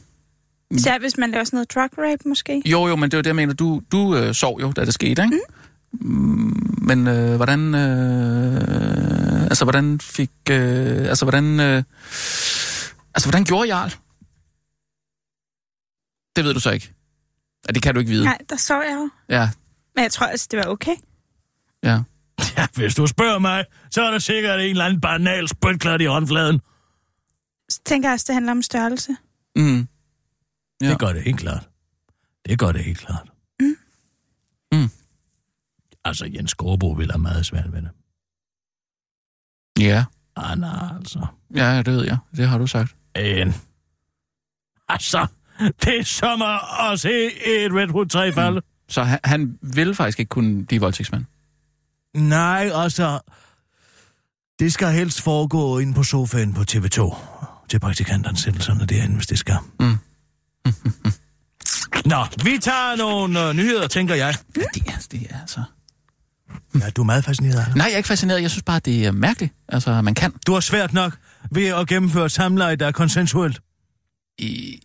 Især hvis man laver sådan noget drug rape, måske. jo, jo, men det var det, jeg mener. Du, du øh, sov jo, da det skete, ikke? Mm. Men øh, hvordan... Øh, altså, hvordan fik... Øh, altså, hvordan... Øh, altså, hvordan gjorde Jarl? Det ved du så ikke. Ja, det kan du ikke vide. Nej, der så jeg jo. Ja, Men jeg tror altså, det var okay. ja. Ja, hvis du spørger mig, så er der sikkert en eller anden banal spytklat i håndfladen. Så tænker jeg også, det handler om størrelse. Mm. Ja. Det gør det helt klart. Det gør det helt klart. Mm. Mm. Altså, Jens Gårdbo vil have meget svært ved det. Ja. Ah, nej, altså. Ja, det ved jeg. Det har du sagt. En. Altså, det er som at, se et Red Hood 3 falde. Mm. Så han, han ville faktisk ikke kunne blive voldtægtsmand. Nej, altså... Det skal helst foregå inde på sofaen på TV2. Til praktikantansættelserne derinde, hvis det skal. Mm. Nå, vi tager nogle øh, nyheder, tænker jeg. Ja, det er, det er altså... Ja, du er meget fascineret af det. Nej, jeg er ikke fascineret. Jeg synes bare, det er mærkeligt. Altså, man kan. Du har svært nok ved at gennemføre et samleje, der er konsensuelt. I...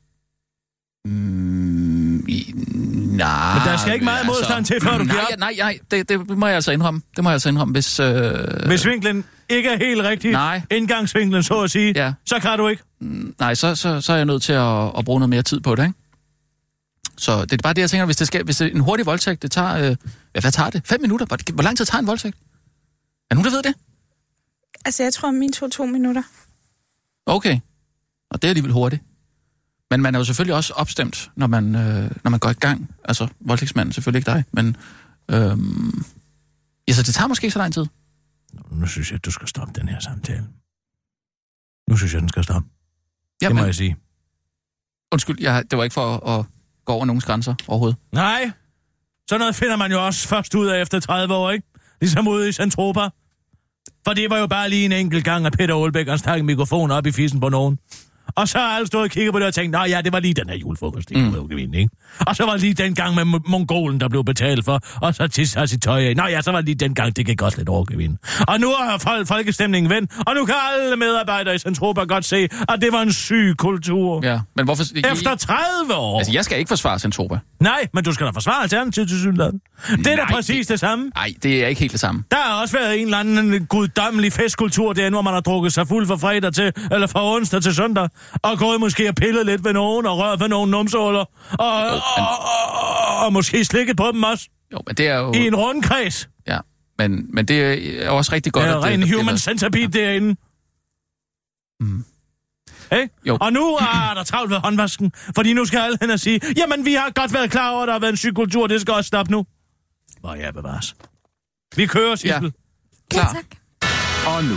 Mm, i... Nej... Men der skal ikke meget modstand til, før du nej, ja, nej, nej, det, det må jeg altså indrømme. Det må jeg altså indrømme, hvis... Øh... Hvis vinklen ikke er helt rigtig, Nej. indgangsvinklen så at sige, Ja. så kan du ikke. Nej, så, så, så er jeg nødt til at, at bruge noget mere tid på det, ikke? Så det er bare det, jeg tænker, hvis det, skal, hvis det er en hurtig voldtægt, det tager... Øh, ja, hvad tager det? Fem minutter? Hvor, hvor lang tid tager en voldtægt? Er nogen, der ved det? Altså, jeg tror, min tog to minutter. Okay. Og det er alligevel hurtigt. Men man er jo selvfølgelig også opstemt, når man, øh, når man går i gang. Altså, voldtægtsmanden selvfølgelig ikke dig, men... Øh, ja, så det tager måske ikke så lang tid. Nu synes jeg, du skal stoppe den her samtale. Nu synes jeg, den skal stoppe. Ja, det må Jamen, jeg sige. undskyld, jeg, det var ikke for at, at gå over nogens grænser overhovedet. Nej, sådan noget finder man jo også først ud af efter 30 år, ikke? Ligesom ude i Centropa. For det var jo bare lige en enkelt gang, at Peter Olbæk han stak en mikrofon op i fissen på nogen. Og så har alle stået og kigget på det og tænkt, nej ja, det var lige den her julefrokost, det mm. var ikke? Og så var det lige den gang med mo- mongolen, der blev betalt for, og så til sig sit tøj af. Nå ja, så var det lige den gang, det gik også lidt overgevinde. Og nu har folk, folkestemningen vendt, og nu kan alle medarbejdere i Centropa godt se, at det var en syg kultur. Ja. Men hvorfor... Efter 30 år. Altså, jeg skal ikke forsvare Centropa. Nej, men du skal da forsvare Alternativet til synligheden. Det er da Nej, præcis det samme. Nej, det er ikke helt det samme. Der har også været en eller anden guddommelig festkultur derinde, hvor man har drukket sig fuld fra fredag til, eller fra onsdag til søndag, og gået måske og pillet lidt ved nogen, og rørt ved nogle numsåler, og, og, og, og, og måske slikket på dem også, Jo, men det er jo... i en rundkreds. Ja, men, men det er også rigtig godt, Det er at det, ren det, human det, centipede derinde. Mm. Hey? Jo. Og nu er der travlt ved håndvasken, fordi nu skal alle hen og sige, jamen vi har godt været klar over, at der har været en psykultur, det skal også stoppe nu. Hvor jeg bevares. Vi kører, Sissel. klar. tak. Og nu,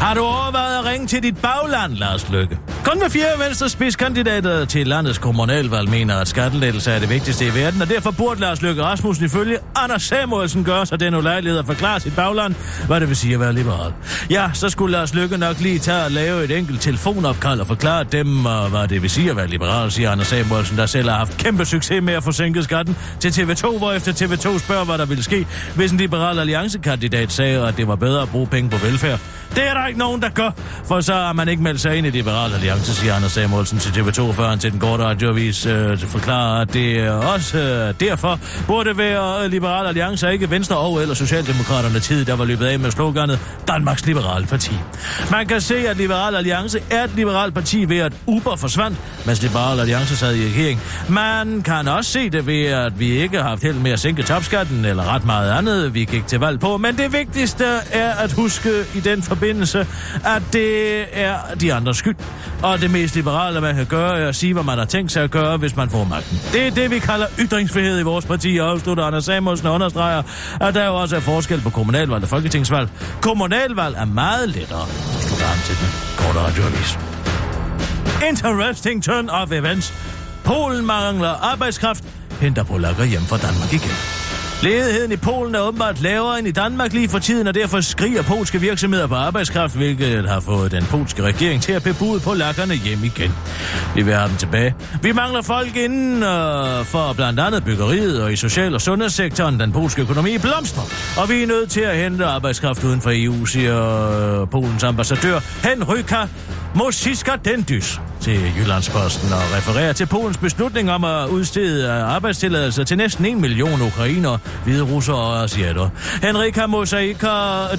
Har du overvejet at ringe til dit bagland, Lars Lykke? Kun med fire venstre spidskandidater til landets kommunalvalg mener, at skattelettelse er det vigtigste i verden, og derfor burde Lars Lykke Rasmussen ifølge Anders Samuelsen gøre sig den ulejlighed at forklare sit bagland, hvad det vil sige at være liberal. Ja, så skulle Lars Lykke nok lige tage og lave et enkelt telefonopkald og forklare dem, øh, hvad det vil sige at være liberal, siger Anders Samuelsen, der selv har haft kæmpe succes med at få sænket skatten til TV2, hvor efter TV2 spørger, hvad der ville ske, hvis en liberal alliancekandidat sagde, at det var bedre at bruge penge på velfærd. Det er der ikke nogen, der gør, for så har man ikke meldt sig ind i Liberal Alliance, siger Anders Samuelsen til TV2, før han til den korte radioavis øh, forklarer, at det er også øh, derfor burde være øh, Liberal Alliance, ikke Venstre og eller Socialdemokraterne tid, der var løbet af med sloganet Danmarks Liberale Parti. Man kan se, at Liberal Alliance er et liberalt parti ved, at Uber forsvandt, mens Liberal Alliance sad i regering. Man kan også se det ved, at vi ikke har haft held med at sænke topskatten, eller ret meget andet, vi gik til valg på. Men det vigtigste er at huske i den forbindelse, at det er de andres skyld. Og det mest liberale, man kan gøre, er at sige, hvad man har tænkt sig at gøre, hvis man får magten. Det er det, vi kalder ytringsfrihed i vores parti, og afslutter Anders Samuelsen og understreger, at der jo også er forskel på kommunalvalg og folketingsvalg. Kommunalvalg er meget lettere, slutter han til den korte radioavis. Interesting turn of events. Polen mangler arbejdskraft, henter polakker hjem fra Danmark igen. Ledigheden i Polen er åbenbart lavere end i Danmark lige for tiden, og derfor skriger polske virksomheder på arbejdskraft, hvilket har fået den polske regering til at bebude polakkerne hjem igen. Vi vil have dem tilbage. Vi mangler folk inden øh, for blandt andet byggeriet og i social- og sundhedssektoren. Den polske økonomi blomstrer, og vi er nødt til at hente arbejdskraft uden for EU, siger øh, Polens ambassadør Henryka Mosiska Dendys til Jyllandsposten og refererer til Polens beslutning om at udstede arbejdstilladelser til næsten en million ukrainere, hvide russere og asiater. Henrika Mosaika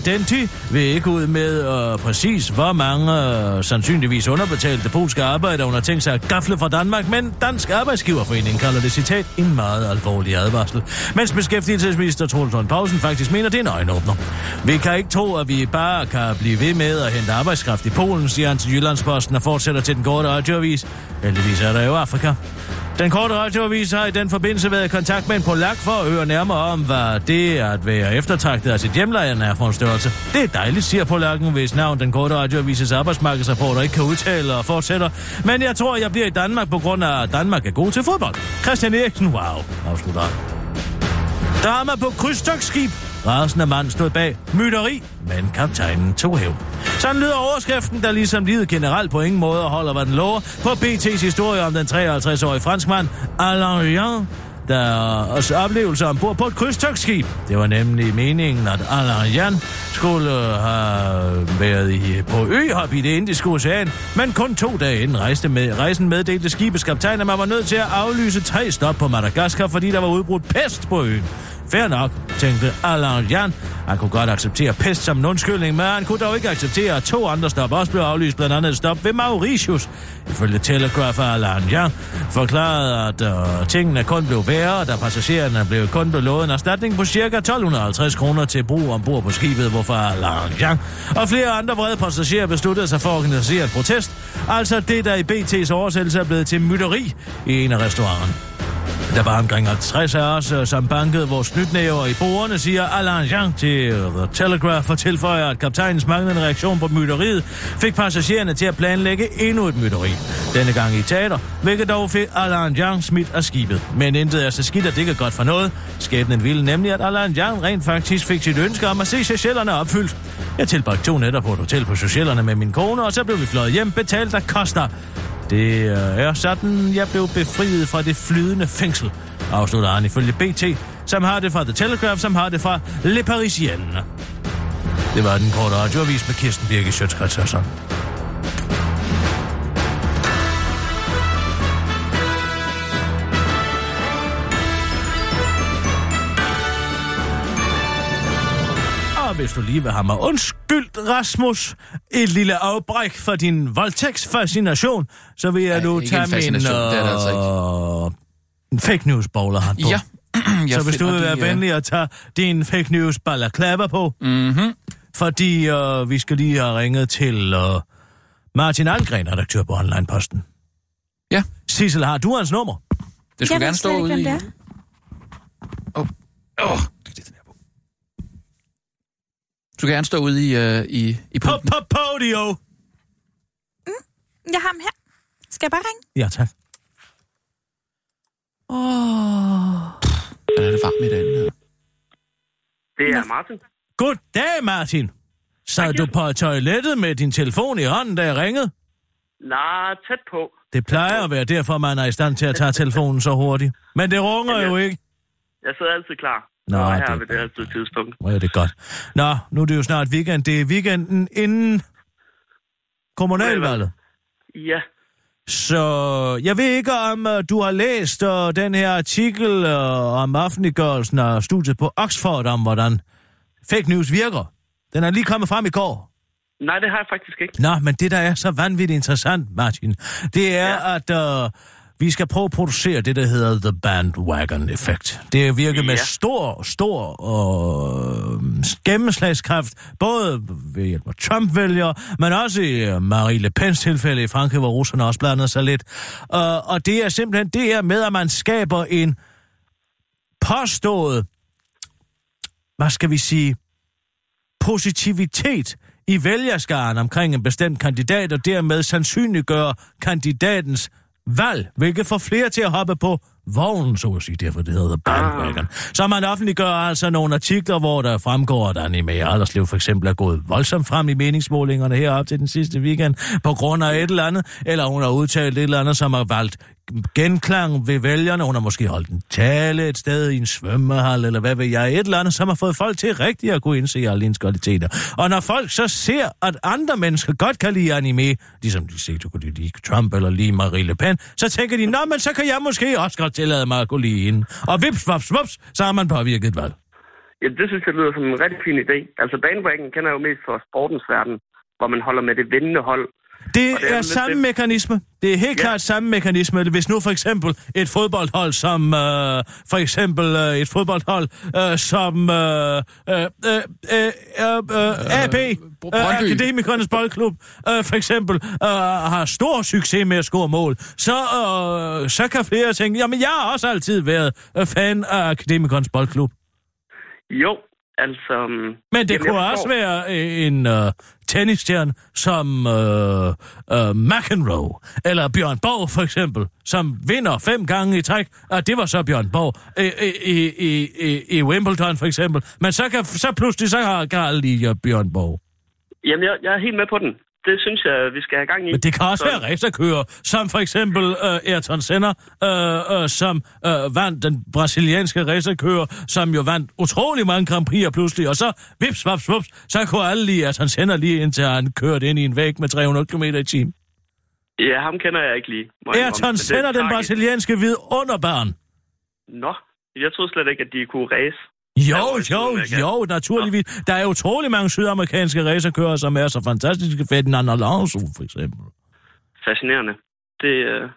Denti vil ikke ud med uh, præcis, hvor mange uh, sandsynligvis underbetalte polske arbejdere hun har tænkt sig at gafle fra Danmark, men Dansk Arbejdsgiverforening kalder det citat en meget alvorlig advarsel. Mens beskæftigelsesminister Troels Pausen Poulsen faktisk mener, det er en øjenåbner. Vi kan ikke tro, at vi bare kan blive ved med at hente arbejdskraft i Polen, siger han til Jyllandsposten og fortsætter til den korte radioavis. Heldigvis er der jo Afrika. Den korte radioavis har i den forbindelse været i kontakt med en polak for at høre nærmere om, hvad det er at være eftertragtet af sit hjemland er for en størrelse. Det er dejligt, siger polakken, hvis navn den korte radioavises arbejdsmarkedsrapporter ikke kan udtale og fortsætter. Men jeg tror, jeg bliver i Danmark på grund af, at Danmark er god til fodbold. Christian Eriksen, wow, afslutter. Drama på krydstogsskib Rasende mand stod bag mytteri, men kaptajnen tog hævn. Sådan lyder overskriften, der ligesom livet generelt på ingen måde holder, hvad den lover, på BT's historie om den 53-årige franskmand Alain Jean, der også oplevelser ombord på et krydstogtskib. Det var nemlig meningen, at Alain Jan skulle øh, have været i, på øhop i det indiske ocean, men kun to dage inden rejste med, rejsen meddelte skibets kaptajn, at man var nødt til at aflyse tre stop på Madagaskar, fordi der var udbrudt pest på øen. Fair nok, tænkte Alain Jan. Han kunne godt acceptere pest som en undskyldning, men han kunne dog ikke acceptere, at to andre stop også blev aflyst, blandt andet et stop ved Mauritius. Ifølge Telegraph Alain Jan forklarede, at øh, tingene kun blev værre, da passagererne blev kun blev lovet en erstatning på ca. 1250 kroner til brug ombord på skibet, hvorfor Alain Jan og flere andre vrede passagerer besluttede sig for at organisere et protest. Altså det, der i BT's oversættelse er blevet til mytteri i en af restauranterne. Der var omkring 50 af os, øh, som bankede vores snytnæver i bordene, siger Alain Jean til The Telegraph og tilføjer, at kaptajnens manglende reaktion på mytteriet fik passagererne til at planlægge endnu et mytteri. Denne gang i teater, hvilket dog fik Alain Jean smidt af skibet. Men intet er så skidt, at det ikke er godt for noget. Skæbnen ville nemlig, at Alain Jean rent faktisk fik sit ønske om at se Seychellerne opfyldt. Jeg tilbragte to nætter på et hotel på Seychellerne med min kone, og så blev vi fløjet hjem, betalt af Costa. Det øh, er sådan, jeg blev befriet fra det flydende fængsel, afslutter han ifølge BT, som har det fra The Telegraph, som har det fra Le Parisien. Det var den korte radioavis med Kirsten Birke Sjøtskrets Og hvis du lige vil have mig undskyldt, Rasmus, et lille afbræk for din voldtægtsfascination, så vil jeg Ej, nu ikke tage min fascination, det er altså øh, en fake news bowler hat på. Ja. så hvis du vil være lige, øh, venlig at tage din fake news balaclava på, Mhm. fordi øh, vi skal lige have ringet til øh, Martin Algren, redaktør på Onlineposten. Ja. Sissel, har du hans nummer? Det skulle Jeg gerne stå ikke, ude i... Åh, oh, oh, det er den her på. Du skal gerne stå ude i, uh, i, i På, på podio! Jeg har ham her. Skal jeg bare ringe? Ja, tak. Den er det varmt i den her. Det er Martin. Goddag, Martin. Sad du på toilettet med din telefon i hånden, da jeg ringede? Nej, tæt på. Det plejer at være derfor, man er i stand til at tage telefonen så hurtigt. Men det runger jo ikke. Jeg sidder altid klar. Nå, Nå, her det- ved det her tidspunkt. Hvor er det godt. Nå, nu er det jo snart weekend. Det er weekenden inden kommunalvalget. Ja, Så jeg ved ikke, om uh, du har læst uh, den her artikel uh, om offentliggørelsen af studiet på Oxford om, hvordan fake news virker. Den er lige kommet frem i går. nej, det har jeg faktisk ikke. Nå, men det, der er så vanvittigt interessant, Martin, det er, ja. at uh, vi skal prøve at producere det, der hedder The Bandwagon Effect. Det er virket ja. med stor, stor uh, gennemslagskraft, både ved hjælp af Trump-vælgere, men også i uh, Marie Le Pens tilfælde i Frankrig, hvor russerne også blander sig lidt. Uh, og det er simpelthen det her med, at man skaber en påstået, hvad skal vi sige, positivitet i vælgerskaren omkring en bestemt kandidat, og dermed sandsynliggøre kandidatens valg, hvilket får flere til at hoppe på vognen, så at sige, derfor det hedder bandwagon. Så man offentliggør altså nogle artikler, hvor der fremgår, at Annie Mae Alderslev for eksempel er gået voldsomt frem i meningsmålingerne herop til den sidste weekend, på grund af et eller andet, eller hun har udtalt et eller andet, som har valgt genklang ved vælgerne. Hun har måske holdt en tale et sted i en svømmehal, eller hvad ved jeg, et eller andet, som har fået folk til rigtigt at kunne indse alle hendes kvaliteter. Og når folk så ser, at andre mennesker godt kan lide anime, ligesom de ser, du kunne lide Trump eller lige Marie Le Pen, så tænker de, nå, men så kan jeg måske også godt tillade mig at kunne lide hende. Og vips, vaps, vups, så har man påvirket et valg. Ja, det synes jeg lyder som en rigtig fin idé. Altså, banebrækken kender jeg jo mest fra sportens verden, hvor man holder med det vindende hold. Det Og det er er samme det- mekanisme. Det er helt Ja. klart samme mekanisme. Hvis nu for eksempel et fodboldhold som øh, for eksempel øh, et fodboldhold øh, som øh, øh, øh, øh, øh, AB, øh, Brøndby. Akademikernes Boldklub, øh, for eksempel øh, har stor succes med at score mål, så, øh, så kan flere tænke, jamen jeg har også altid været øh, fan af Akademikernes Boldklub. Jo, altså... øhm, Men det jamen, kunne jeg også forstår. være øh, en øh, tennisstjerne som øh, øh, McEnroe, eller Bjørn Borg for eksempel, som vinder fem gange i træk, og det var så Bjørn Borg øh, i, i, i, i Wimbledon for eksempel. Men så, kan, så pludselig så har Karl lige Bjørn Borg. Jamen, jeg, jeg er helt med på den. Det synes jeg, vi skal have gang i. Men det kan også Så- være racerkører, som for eksempel øh, Ayrton Senna, øh, øh, som øh, vandt den brasilianske racerkører, som jo vandt utrolig mange Grand Prix'er pludselig, og så vips, vaps, vups, så kunne alle lige Ayrton Senna lige indtil han kørte ind i en væg med 300 km i timen. Ja, ham kender jeg ikke lige. Ayrton Senna, den brasilianske vidunderbarn. Nå, jeg troede slet ikke, at de kunne race. Jo, jo, jo, naturligvis. Der er utrolig mange sydamerikanske racerkører, som er så fantastiske. Ferdinand Alonso, for eksempel. Fascinerende. Det, øh,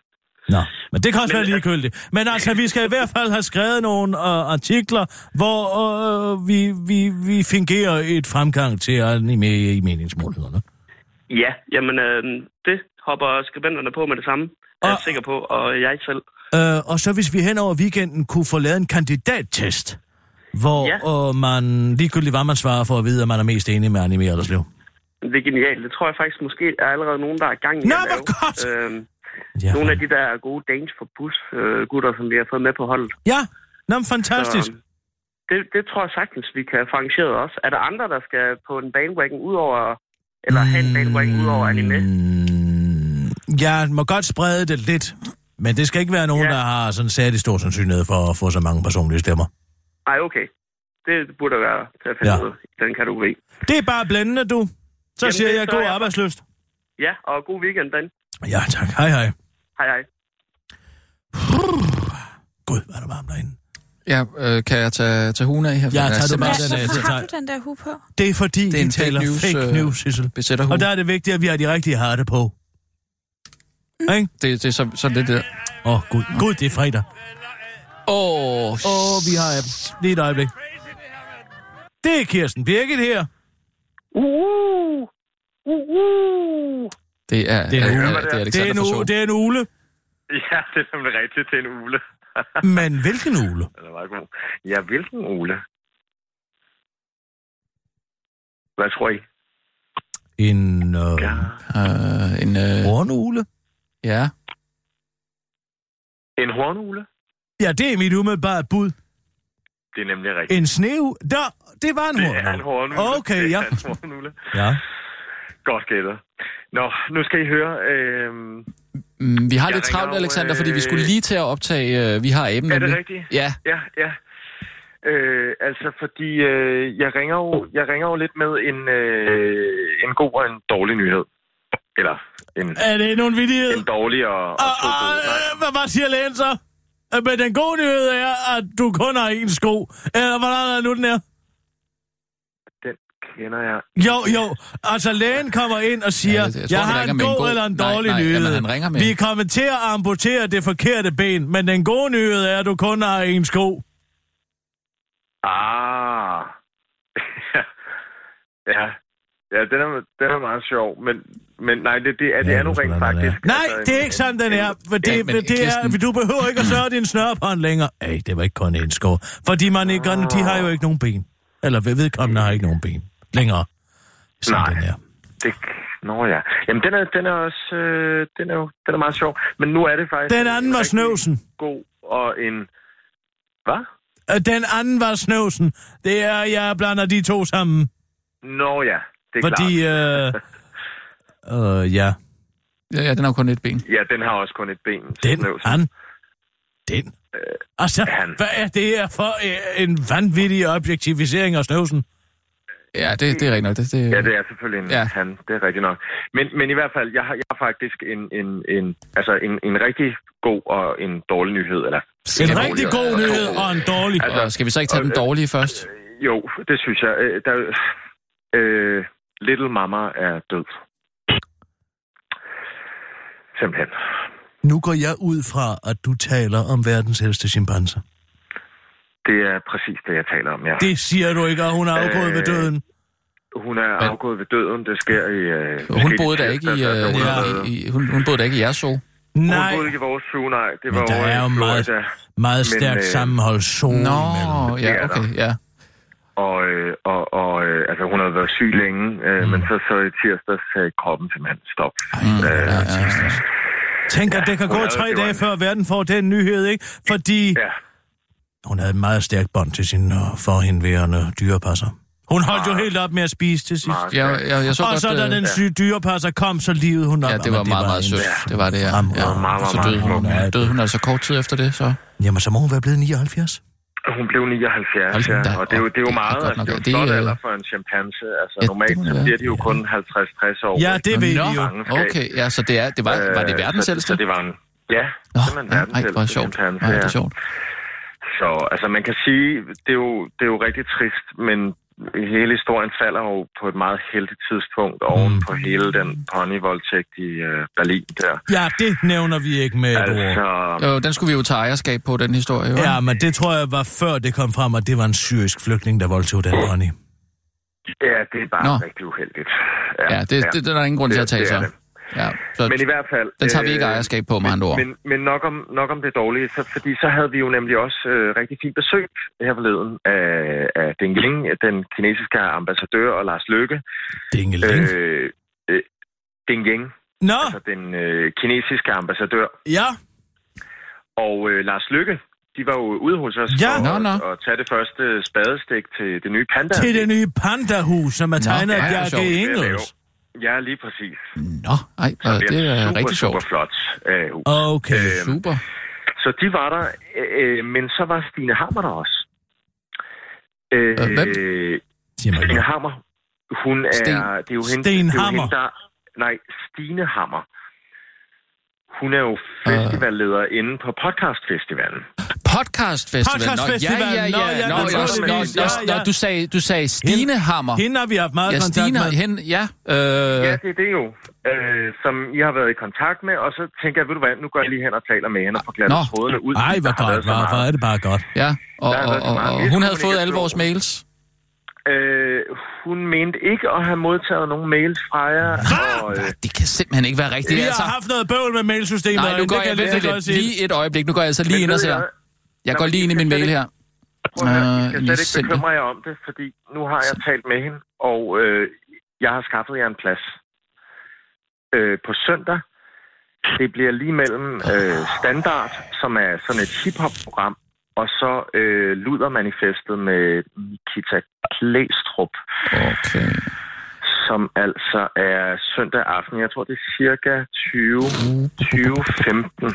Nå, men det kan også Men, være ligegyldigt. Men altså, vi skal i hvert fald have skrevet nogle uh, artikler, hvor uh, vi, vi, vi fingerer et fremgang til at animere i meningsmålingerne. ja, jamen, øh, det hopper skribenterne på med det samme. Er jeg Og- sikker på, og jeg selv. Uh, og så hvis vi hen over weekenden kunne få lavet en kandidattest, hvor Ja. man ligegyldigt hvad man svarer for at vide, at man er mest enig med Anime Ellerslev. Det er genialt. Det tror jeg faktisk måske er allerede nogen, der er i gang i Nå, at lave. godt! Øhm, Ja, nogle af de der gode Danes for bus øh, gutter, som vi har fået med på holdet. ja. Nå, fantastisk. Så, det, det tror jeg sagtens, vi kan få arrangeret også. Er der andre, der skal på en bandwagon udover... Eller have en bandwagon udover anime? Mm, jeg må godt sprede det lidt, men det skal ikke være nogen, Ja. der har sådan særlig stor sandsynlighed for at få så mange personlige stemmer. Nej, okay. Det burde være til at finde Ja. ud i den kategori. Det er bare blændende, du. Så Jamen, siger jeg god jeg arbejdsløst. Ja, og god weekend, Dan. Ja, tak. Hej, hej. Hej, hej. Gud, hvad er der varmt derinde. Ja, øh, kan jeg tage, tage hugen af her? Ja, Jeg tager du simpelthen- bare den af. Hvorfor så har tager- du den der hue på? Det er fordi, Det er de taler news, fake øh, news, Sissel. Og der er det vigtigt, at vi har de rigtige harte på. Mm. Ikke? Det, det er så, så lidt der. Åh, oh, gud. Gud, det er fredag. Åh, Åh, oh, vi har appen. Lige et øjeblik. Det er Kirsten Birgit her. Uh, uh, uh. det er, Det er en det er Det er, en Solen. det er en ule. Ja, det er nemlig rigtigt til en ule. Men hvilken ule? Er meget god. Ja, hvilken ule? Hvad tror I? En øh, Ja. Øh, en, øh, hornugle? ja. En hornugle? Ja, det er mit umiddelbare bud. Det er nemlig rigtigt. En sneu? Der, det var en Det er en hornugle. Okay, det ja. er en hornugle. Ja. Godt gættet. Nå, nu skal I høre. Øh, vi har Jeg lidt travlt, Alexander, fordi vi øh, skulle lige til at optage... Øh, vi har aben er det nemlig. rigtigt? Ja, Ja, ja. Øh, altså, fordi øh, jeg, ringer jo, jeg ringer jo lidt med en, øh, en god og en dårlig nyhed. Eller en, Er det nogen vidighed? en dårlig og, og Og, to og, gode. Nej, øh, hvad, hvad siger lægen så? Øh, Men den gode nyhed er, at du kun har én sko. Eller hvordan er det nu, den er? den kender jeg. Jo, jo. Altså, lægen kommer ind og siger, Ja, jeg- tror, jeg har en med en god god- eller en Nej, dårlig nej, nyhed. jamen, han ringer med- Vi kommer til at amputere det forkerte ben, men den gode nyhed er, at du kun har én sko. Ah. ja. Ja, den er, den er meget sjov, men, men nej, det, det, er, det Ja, er nu det rent faktisk. Nej, altså, det er ikke sådan, den en- er. For det, Ja, men det er, du behøver ikke at sørge din snørpånd længere. Ej, det var ikke kun en sko. Fordi man ikke, de har jo ikke nogen ben. Eller vedkommende har ikke nogen ben længere. Sådan Nej. den er. Det, nå ja. Jamen, den er, den er også... Øh, den, er jo, den er meget sjov. Men nu er det faktisk... Den anden en var snøvsen. God og en... Hvad? Øh, Den anden var snøvsen. Det er, jeg blander de to sammen. Nå ja, det er Fordi, klart. øh, øh, ja, ja, ja, den har jo kun et ben. Ja, den har også kun et ben. den, han, den. Altså, han. hvad er det her for øh, en vanvittig objektivisering af snøvsen? Ja, det, det er rigtigt nok. Det, det, Ja, det er selvfølgelig en Ja. han. Det er rigtigt nok. Men, men i hvert fald, jeg har, jeg har faktisk en, en, en, altså en, en rigtig god og en dårlig nyhed. Eller, En Ja, rigtig ja, god ja. nyhed og en dårlig. Altså, Og skal vi så ikke tage den øh, dårlige først? jo, det synes jeg. Øh, Der, øh, Little Mama er død. Simpelthen. Nu går jeg ud fra, at du taler om verdens ældste chimpanse. Det er præcis det, jeg taler om, ja. Det siger du ikke, og hun er afgået ved Øh, døden. Hun er Men- afgået ved døden. Det sker i... Øh, Hun boede da ikke i, altså, øh, hun ja. i, hun, hun boede da ikke i jeres zoo. Hun Nej, boede ikke i vores zoo, nej. Det Men var der over er jo meget- meget Men, stærkt øh, sammenhold sol Nå, imellem. ja, Det okay, ja. Og, øh, og, og øh, altså, hun havde været syg længe, øh, mm. men så, så i tirsdag sagde kroppen simpelthen stop. Mm, ja, ja, ja. Tænk, at det kan gå tre dage en- før verden får den nyhed, ikke? Fordi Ja, hun havde et meget stærkt bånd til sin forhenværende dyrepasser. Hun holdt jo helt op med at spise til sidst. meget Jeg, stærkt. jeg, jeg så Og godt... så da øh, den syge dyrepasser kom, så livede hun op. Ja, det var meget, meget en sødt. Det var det, ja. ja. meget, Så meget, døde hun, døde hun altså kort tid efter det, så... Jamen, så må hun være blevet 79. Hun blev 79, Hold da ja, og det er jo, det er jo op. meget, Det er altså, det er jo flot Det alder for en chimpanse. Altså, Ja, normalt det så det bliver de jo kun 50-60 år. Ja, det ved vi jo. Okay, ja, så det, er, det var, var det Øh, verdens så, ældste? så det var en... Ja, Nå, simpelthen ja, verdens ej, hvor ældste sjovt. chimpanse, Ja, det er sjovt. Så altså, man kan sige, det er, jo, det er jo rigtig trist, men hele historien falder jo på et meget heldigt tidspunkt oven på hele den ponyvoldtægt i øh, Berlin der. Ja, det nævner vi ikke med. Altså, Jo, den skulle vi jo tage ejerskab på, den historie. Jo. Ja, men det tror jeg var før det kom frem, at det var en syrisk flygtning, der voldtog den pony. ja, det er bare Nå. rigtig uheldigt. Ja, det, det, det er der ingen grund til at tage det er sig. Ja, så Men i hvert fald... den tager vi ikke øh, ejerskab på, med andre ord. Men, men nok, om, nok om det dårlige, så, fordi så havde vi jo nemlig også øh, rigtig fint besøg her forleden af, af Deng Ling, den kinesiske ambassadør, og Lars Løkke. Dingeling. Øh, øh, Deng Yang, Nå, altså den øh, kinesiske ambassadør. ja. Og øh, Lars Lykke, de var jo ude hos os Ja. for Nå, nå. At, tage det første spadestik til det nye panda. Til det nye pandahus, som er tegnet af ja, Bjarke sjovt. Ja, lige præcis. Nå, ej, Så øh, det er super, rigtig super sjovt. flot øh, hus. Okay. Øhm, Super. Så de var der, øh, men så var Stine Hammer der også. Øh, Øh, hvem? Stine. Hammer. Hun er, Sten. det er jo hende, Sten det er jo Hammer. hende, der, nej, Stine Hammer. Hun er jo festivalleder inde på podcastfestivalen. Podcastfestival. Podcastfestival. Nå, ja, Nå, ja, ja, ja. Nå, nå, nå, nå, nå, du sagde, du sagde Stine Hammer. Hende har vi haft meget Ja, kontakt Stine, med. hen, ja. Øh, Ja, det er det jo, øh, som I har været i kontakt med, og så tænker jeg, ved du hvad, nu går jeg lige hen og taler med hende og får Nå. trådene ud. Ej, hvor godt, hvor, hvor er det bare godt. ja, og, og, og, og hun havde fået alle vores mails. Øh, hun mente ikke at have modtaget nogen mails fra jer. Og, øh, Det kan simpelthen ikke være rigtigt. Vi altså. har haft noget bøvl med mailsystemet, Nej, nu det går kan jeg lige lidt, lidt, lige et øjeblik. Nu går jeg altså lige Men ind og ser. jeg- Jeg går lige ind i min mail her. Prøv at høre, I Øh, skal slet ikke bekymre jer om det, fordi nu har jeg talt med hende, og øh, jeg har skaffet jer en plads. Øh, på søndag, det bliver lige mellem øh, Standard, som er sådan et hip-hop-program, og så øh, Luder-manifestet med Nikita Klæstrup, Okay. som altså er søndag aften. Jeg tror, det er cirka 20, 2015.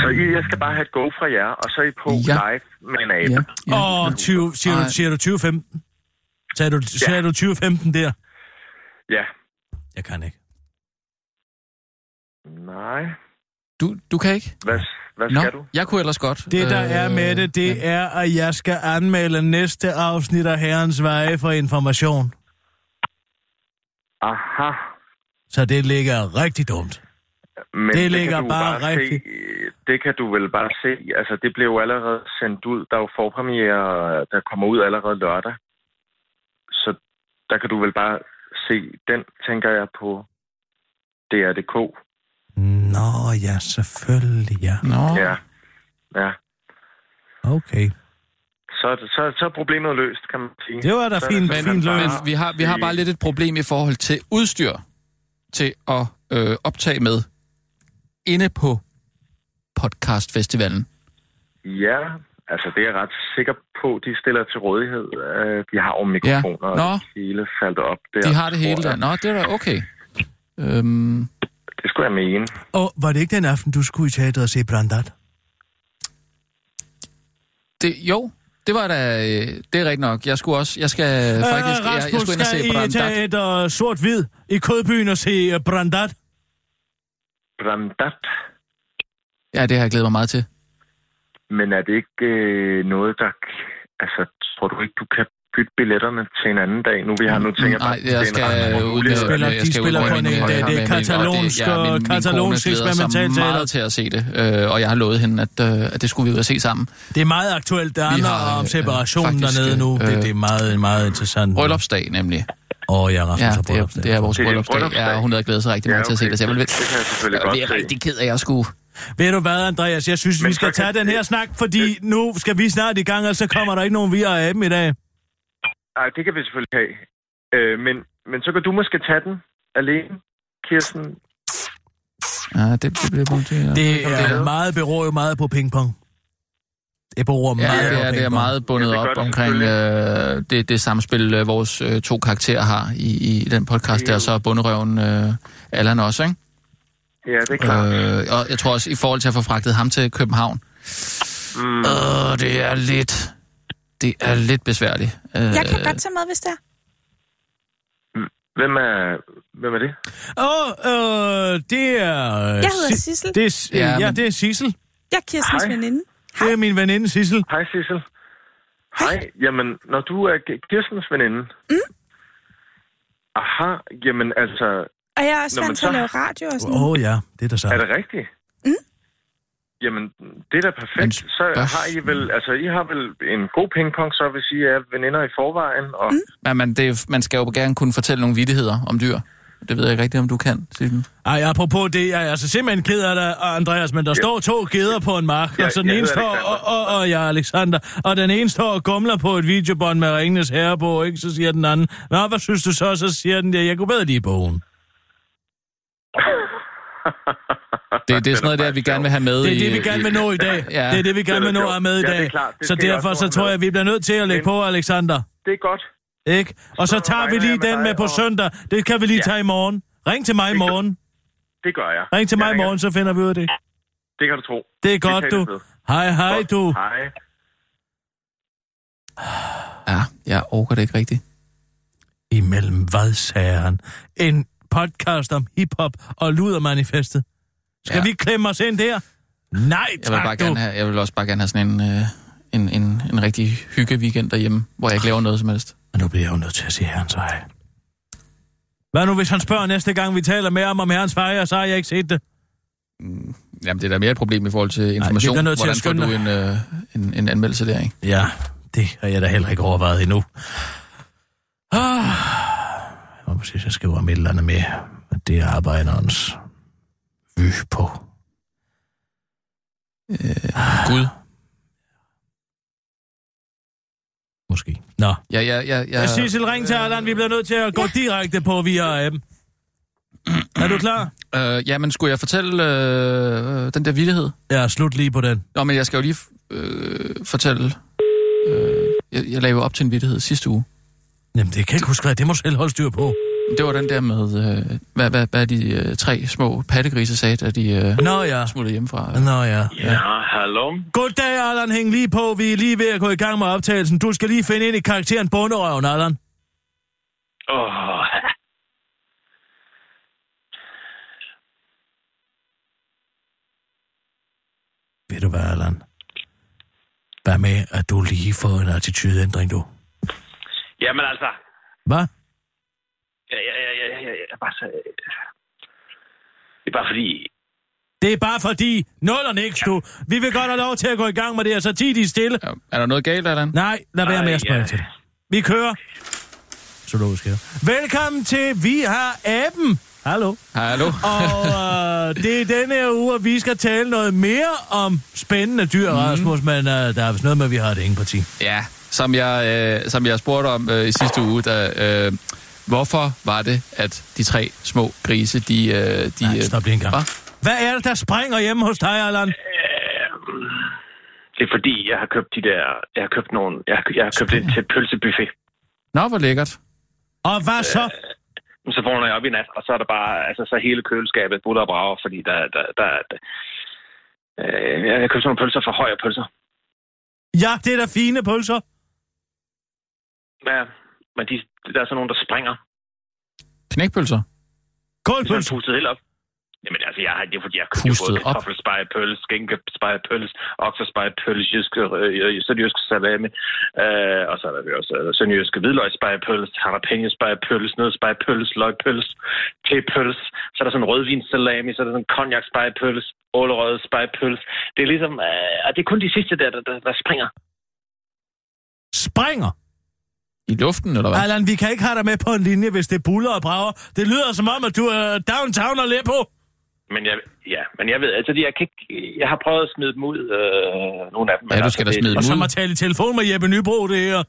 Så I, jeg skal bare have et go fra jer, og så er I på Ja. live med en abe. Ja, ja. Åh, 20, siger, du, siger du 2015? Sagde du, sagde du 2015 der? Ja. Jeg kan ikke. Nej. Du, du kan ikke? Hvad, hvad Nå, skal du? jeg kunne ellers godt. Det, der Øh, er med det, det er, at jeg skal anmelde næste afsnit af Herrens Veje for information. Aha. Så det ligger rigtig dumt. Men Det kan ligger du bare rigtig- Se, det kan du vel bare se. Altså, det blev jo allerede sendt ud. Der er jo forpremiere, der kommer ud allerede lørdag. Så der kan du vel bare se den, tænker jeg på DR.dk. Nå, ja, selvfølgelig, ja. Nå, Ja. Ja. Okay. Så, er det- så, så er problemet løst, kan man sige. Det var da Så er fint, det men, fint bare- men løst. vi, har, vi har bare lidt et problem i forhold til udstyr til at øh, optage med inde på podcastfestivalen. Ja, altså det er jeg ret sikker på, de stiller til rådighed. Øh, De har jo mikrofoner, Nå. og det hele faldt op der. De har det hele der. jeg. Nå, det er da okay. Øhm, Det skulle jeg mene. Og var det ikke den aften, du skulle i teateret og se Brandat? det, jo, det var da... Øh, det er rigtigt nok. Jeg skulle også... Jeg skal faktisk... Jeg, jeg Rasmus skulle ind og se skal i Brandat. teater sort-hvid i Kødbyen og se Brandat. Brandat. Ja, det har jeg glædet mig meget til. Men er det ikke øh, noget, der... Altså, tror du ikke, du kan bytte billetterne til en anden dag? Nu vi har nu tænkt jeg Nej, bare, jeg det er en skal ud med- spiller- jeg de spiller på en dag. med- Det er katalonsk og det- min- katalonsk sig eksperimentalteater. meget til at se det, øh, og jeg har lovet hende, at, øh, at det skulle vi ud og se sammen. Det er meget aktuelt. Det Vi handler om øh, separationen faktisk, dernede nu. Det, øh, det er meget, meget interessant. Bryllupsdag nemlig. Åh, oh, ja, Rasmus Ja, har det er, det er vores Det er bryllupsdag. Ja, hun havde glædet sig rigtig meget Ja, til at se okay. det. Jeg vil, Det kan jeg selvfølgelig godt er se. rigtig ked af, at jeg skulle... Ved du hvad, Andreas? Jeg synes, Men vi skal tage den her snak, fordi nu skal vi snart i gang, og så kommer der ikke nogen via aben i dag. Ej, det kan vi selvfølgelig have. Øh, men, men så kan du måske tage den alene, Kirsten. Ja, det, det bliver brugt til. Det det er er. meget beror jo meget på pingpong. Det beror Ja, meget det på er, det er meget bundet Ja, det op det omkring øh, det, det samspil, øh, vores øh, to karakterer har i, i den podcast, der og så er bunderøven øh, Allan også, ikke? Ja, det er klart. Øh, og jeg tror også, i forhold til at få fragtet ham til København, Mm. øh, det er lidt... Det er lidt besværligt. Øh, Jeg kan godt tage med, hvis det er. Hvem er, hvem er det? Åh, øh, det er... øh, Jeg hedder Si- Sissel. Det er, Ja, ja, ja, men- det er Sissel. Jeg er Kirstens Hej. Det er min veninde Sissel. Hej, Sissel. Hej. Jamen, når du er Kirstens veninde... Mm. Aha, jamen altså, Og jeg er også men vant til at så- lave radio og sådan Åh oh, ja, det er da så. er det rigtigt? Mm. Jamen, det er da Men perfekt. Så spørg- har I vel, altså, I har vel en god pingpong, så hvis I er veninder i forvejen, og... Mm. Men man, det, man skal jo gerne kunne fortælle nogle vittigheder om dyr. Det ved jeg ikke rigtigt, om du kan, Sissel. Ej, apropos det, jeg er altså simpelthen ked af det, Andreas, men der ja. står to geder på en mark, Ja, og så den ene står, og, og, og jeg er Alexander, og den ene står og gumler på et videobånd med Ringenes Herre på, ikke? Så siger den anden, Nå, hvad synes du så? Så siger den, ja, jeg kunne bedre lide bogen. Det, det er sådan noget der, vi gerne vil have med Det er i... det, vi gerne vil nå i dag. Ja. Det er det, vi gerne er vil nå at have med i. Ja, dag. det er klart. Det Så derfor så tror jeg, vi bliver nødt til at lægge Men- på, Alexander. Det er godt. Ikke? Og så Så tager vi lige med den med på og- søndag. Det kan vi lige Ja. tage i morgen. Ring til mig i Det morgen. Det gør jeg. Ring til Jeg mig i morgen, så finder vi ud af det. Det kan du tro. Det er godt, tales du. Hej, hej, Godt. du. Hej. Ja, jeg orker det ikke rigtigt. Imellem hvad, sagde han? En podcast om hiphop og ludermanifestet. Skal Ja. vi klemme os ind der? Nej, Jeg vil, bare tak du. gerne have, jeg vil også bare gerne have sådan en, øh, en, en, en rigtig hygge weekend derhjemme, hvor jeg ikke laver noget som helst. Men nu bliver jeg jo nødt til at sige herrens vej. Hvad nu, hvis han spørger næste gang, vi taler med ham om herrens vej, og så har jeg ikke set det? Jamen, det er da mere et problem i forhold til information. bliver nødt til at Hvordan får du en, øh, en, en anmeldelse der, ikke? Ja, det har jeg da heller ikke overvejet endnu. Ah, jeg må præcis, jeg skriver om et eller andet med, at det er arbejderens vy på. Gud. Måske. Nå. Ja, ja, ja, ja. Ja. Sissel, ring til Allan. Vi bliver nødt til at gå direkte på via appen. Er du klar? Øh, ja, men skulle jeg fortælle øh, den der vittighed? Ja, slut lige på den. Nå, men jeg skal jo lige øh, fortælle... Øh, jeg, jeg lavede op til en vittighed sidste uge. Jamen, det kan jeg ikke huske, hvad det må du selv holde styr på. Det var den der med, øh, hvad, hvad, hvad de øh, tre små pattegrise sagde, da de øh, Nå ja. smuttede hjemmefra. Nå ja. Ja, hallo. Goddag, Allan. Hæng lige på. Vi er lige ved at gå i gang med optagelsen. Du skal lige finde ind i karakteren Bunderøven, Allan. Åh, Ved du hvad, Allan? Hvad med, at du lige får en attitudeændring, du? Jamen altså, Hvad? Jeg, jeg, jeg, jeg, jeg, jeg, bare så, det er bare fordi, Det er bare fordi, nul og niks, du. Vi vil godt have lov til at gå i gang med det, her, så tid de stille. Ja, er der noget galt, Allan? Nej, lad være med at spørge ja. til det. Vi kører. Zoologisk her. Velkommen til Vi har aben. Hallo. Hallo? Og øh, det er denne her uge, at vi skal tale noget mere om spændende dyr, mm. Rasmus, men øh, der er vist noget med, at vi har et ingen parti. Ja, som jeg, øh, som jeg spurgte om øh, i sidste uge, der, øh, hvorfor var det, at de tre små grise, de... Øh, de Nej, øh, stop lige en gang. Hvad? Hvad er det, der springer hjemme hos dig, Allan? det er fordi, jeg har købt de der, jeg har købt nogle, jeg har, jeg har købt ind til pølsebuffet. Nå, hvor lækkert. Og hvad så? Men så vågner jeg op i nat, og så er der bare, altså så hele køleskabet buller og brager, fordi der, der, der, der øh, jeg har købt nogle pølser for høje pølser. Ja, det er da fine pølser. Ja, men de, der er sådan nogle, der springer. Knækpølser. De er Kålpølse. pustet helt op. Jamen altså, jeg har, det er fordi, jeg har både op? kartoffelspejepølse, skænkespejepølse, oksespejepølse, jyske, øh, sønderjyske salami, øh, og så er der jo også øh, sønderjyske hvidløgsspejepølse, jalapeno-spejepølse, nødspejepølse, løgpølse, tepølse, så er der sådan en rødvinssalami, så er der sådan ålerøde spejepølse. Det er ligesom, øh, og det er kun de sidste der, der, der, der springer. Springer. I luften, eller hvad? Allan, vi kan ikke have dig med på en linje, hvis det buller og brager. Det lyder som om, at du er downtown og på. Men jeg, ja, men jeg ved, altså, jeg, kan ikke, jeg har prøvet at smide dem ud, øh, nogle af dem. Ja, du altså, skal da det- smide dem Og så ud. må tale i telefon med Jeppe Nybro, det her.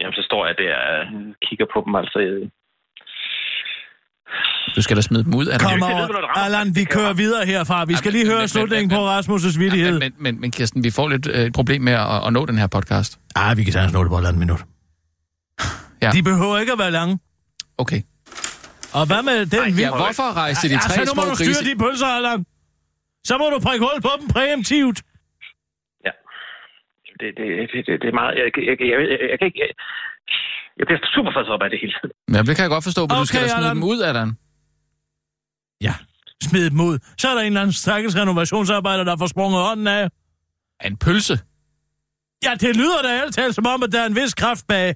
Jamen, så står jeg der og kigger på dem, altså. Du skal da smide dem ud. Allan. Kommer, det rammer. Allan, vi kører videre herfra. Vi skal Ja, lige men- høre men- slutningen men- på Rasmus' vittighed. Men, men, men Kirsten, vi får lidt øh, et problem med at, at nå den her podcast. Ah, vi kan sagtens nå det på et andet minut. Ja. De behøver ikke at være lange. Okay. Og hvad med den Ja, vi- hvorfor rejste de tre altså, nu må små du styre grise? de pølser, Allan. Så må du prikke hul på dem præemptivt. Ja. Det, det, det, det, det er meget... Jeg, jeg, jeg, jeg, jeg, jeg kan ikke... Jeg, jeg bliver super fast op af det hele. Ja, det kan jeg godt forstå, men du skal Okay, da smide Allan. dem ud, Allan. Ja, smid dem ud. Så er der en eller anden stakkels renovationsarbejder, der får sprunget hånden af. En pølse? Ja, det lyder da alt talt som om, at der er en vis kraft bag.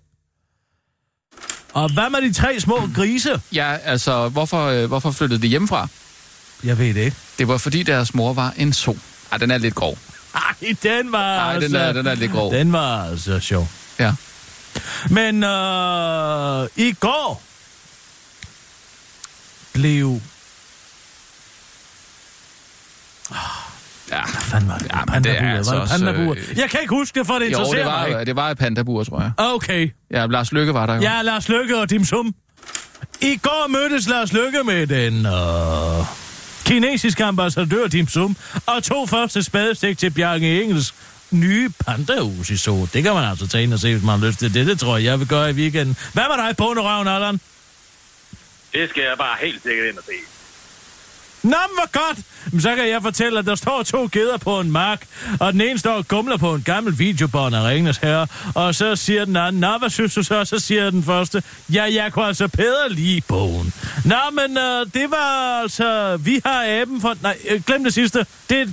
Og hvad med de tre små grise? Ja, altså, hvorfor, øh, hvorfor flyttede de hjemmefra? Jeg ved det ikke. Det var, fordi deres mor var en so. Ej, den er lidt grov. Ej, den var altså... den er, den er lidt grov. Den var altså sjov. Ja. Men øh, i går blev... Ja. Hvad fanden var det? Ja, men det er altså var det også, pandaburet? øh, Jeg kan ikke huske det, for det Jo, interesserer det mig var, ikke. det var et pandabur, tror jeg. Okay. Ja, Lars Lykke var der jo. Ja, Lars Lykke og Dim Sum. I går mødtes Lars Lykke med den øh, kinesiske ambassadør Dim Sum og to første spadestik til Bjarke Engels nye pandahus i Zoo. Det kan man altså tage ind og se, hvis man har lyst til det. Det tror jeg, jeg vil gøre i weekenden. Hvad med dig, Bonderøven, Allan? Det skal jeg bare helt sikkert ind og se. Nå, hvor godt! Så kan jeg fortælle, at der står to geder på en mark, og den ene står og gumler på en gammel videobånd af Ringens Herre, og så siger den anden, Nå, hvad synes du så? Så siger den første, ja, jeg kunne altså bedre lige bogen. Nå, men øh, det var altså, vi har aben for... Nej, øh, glem det sidste. Det,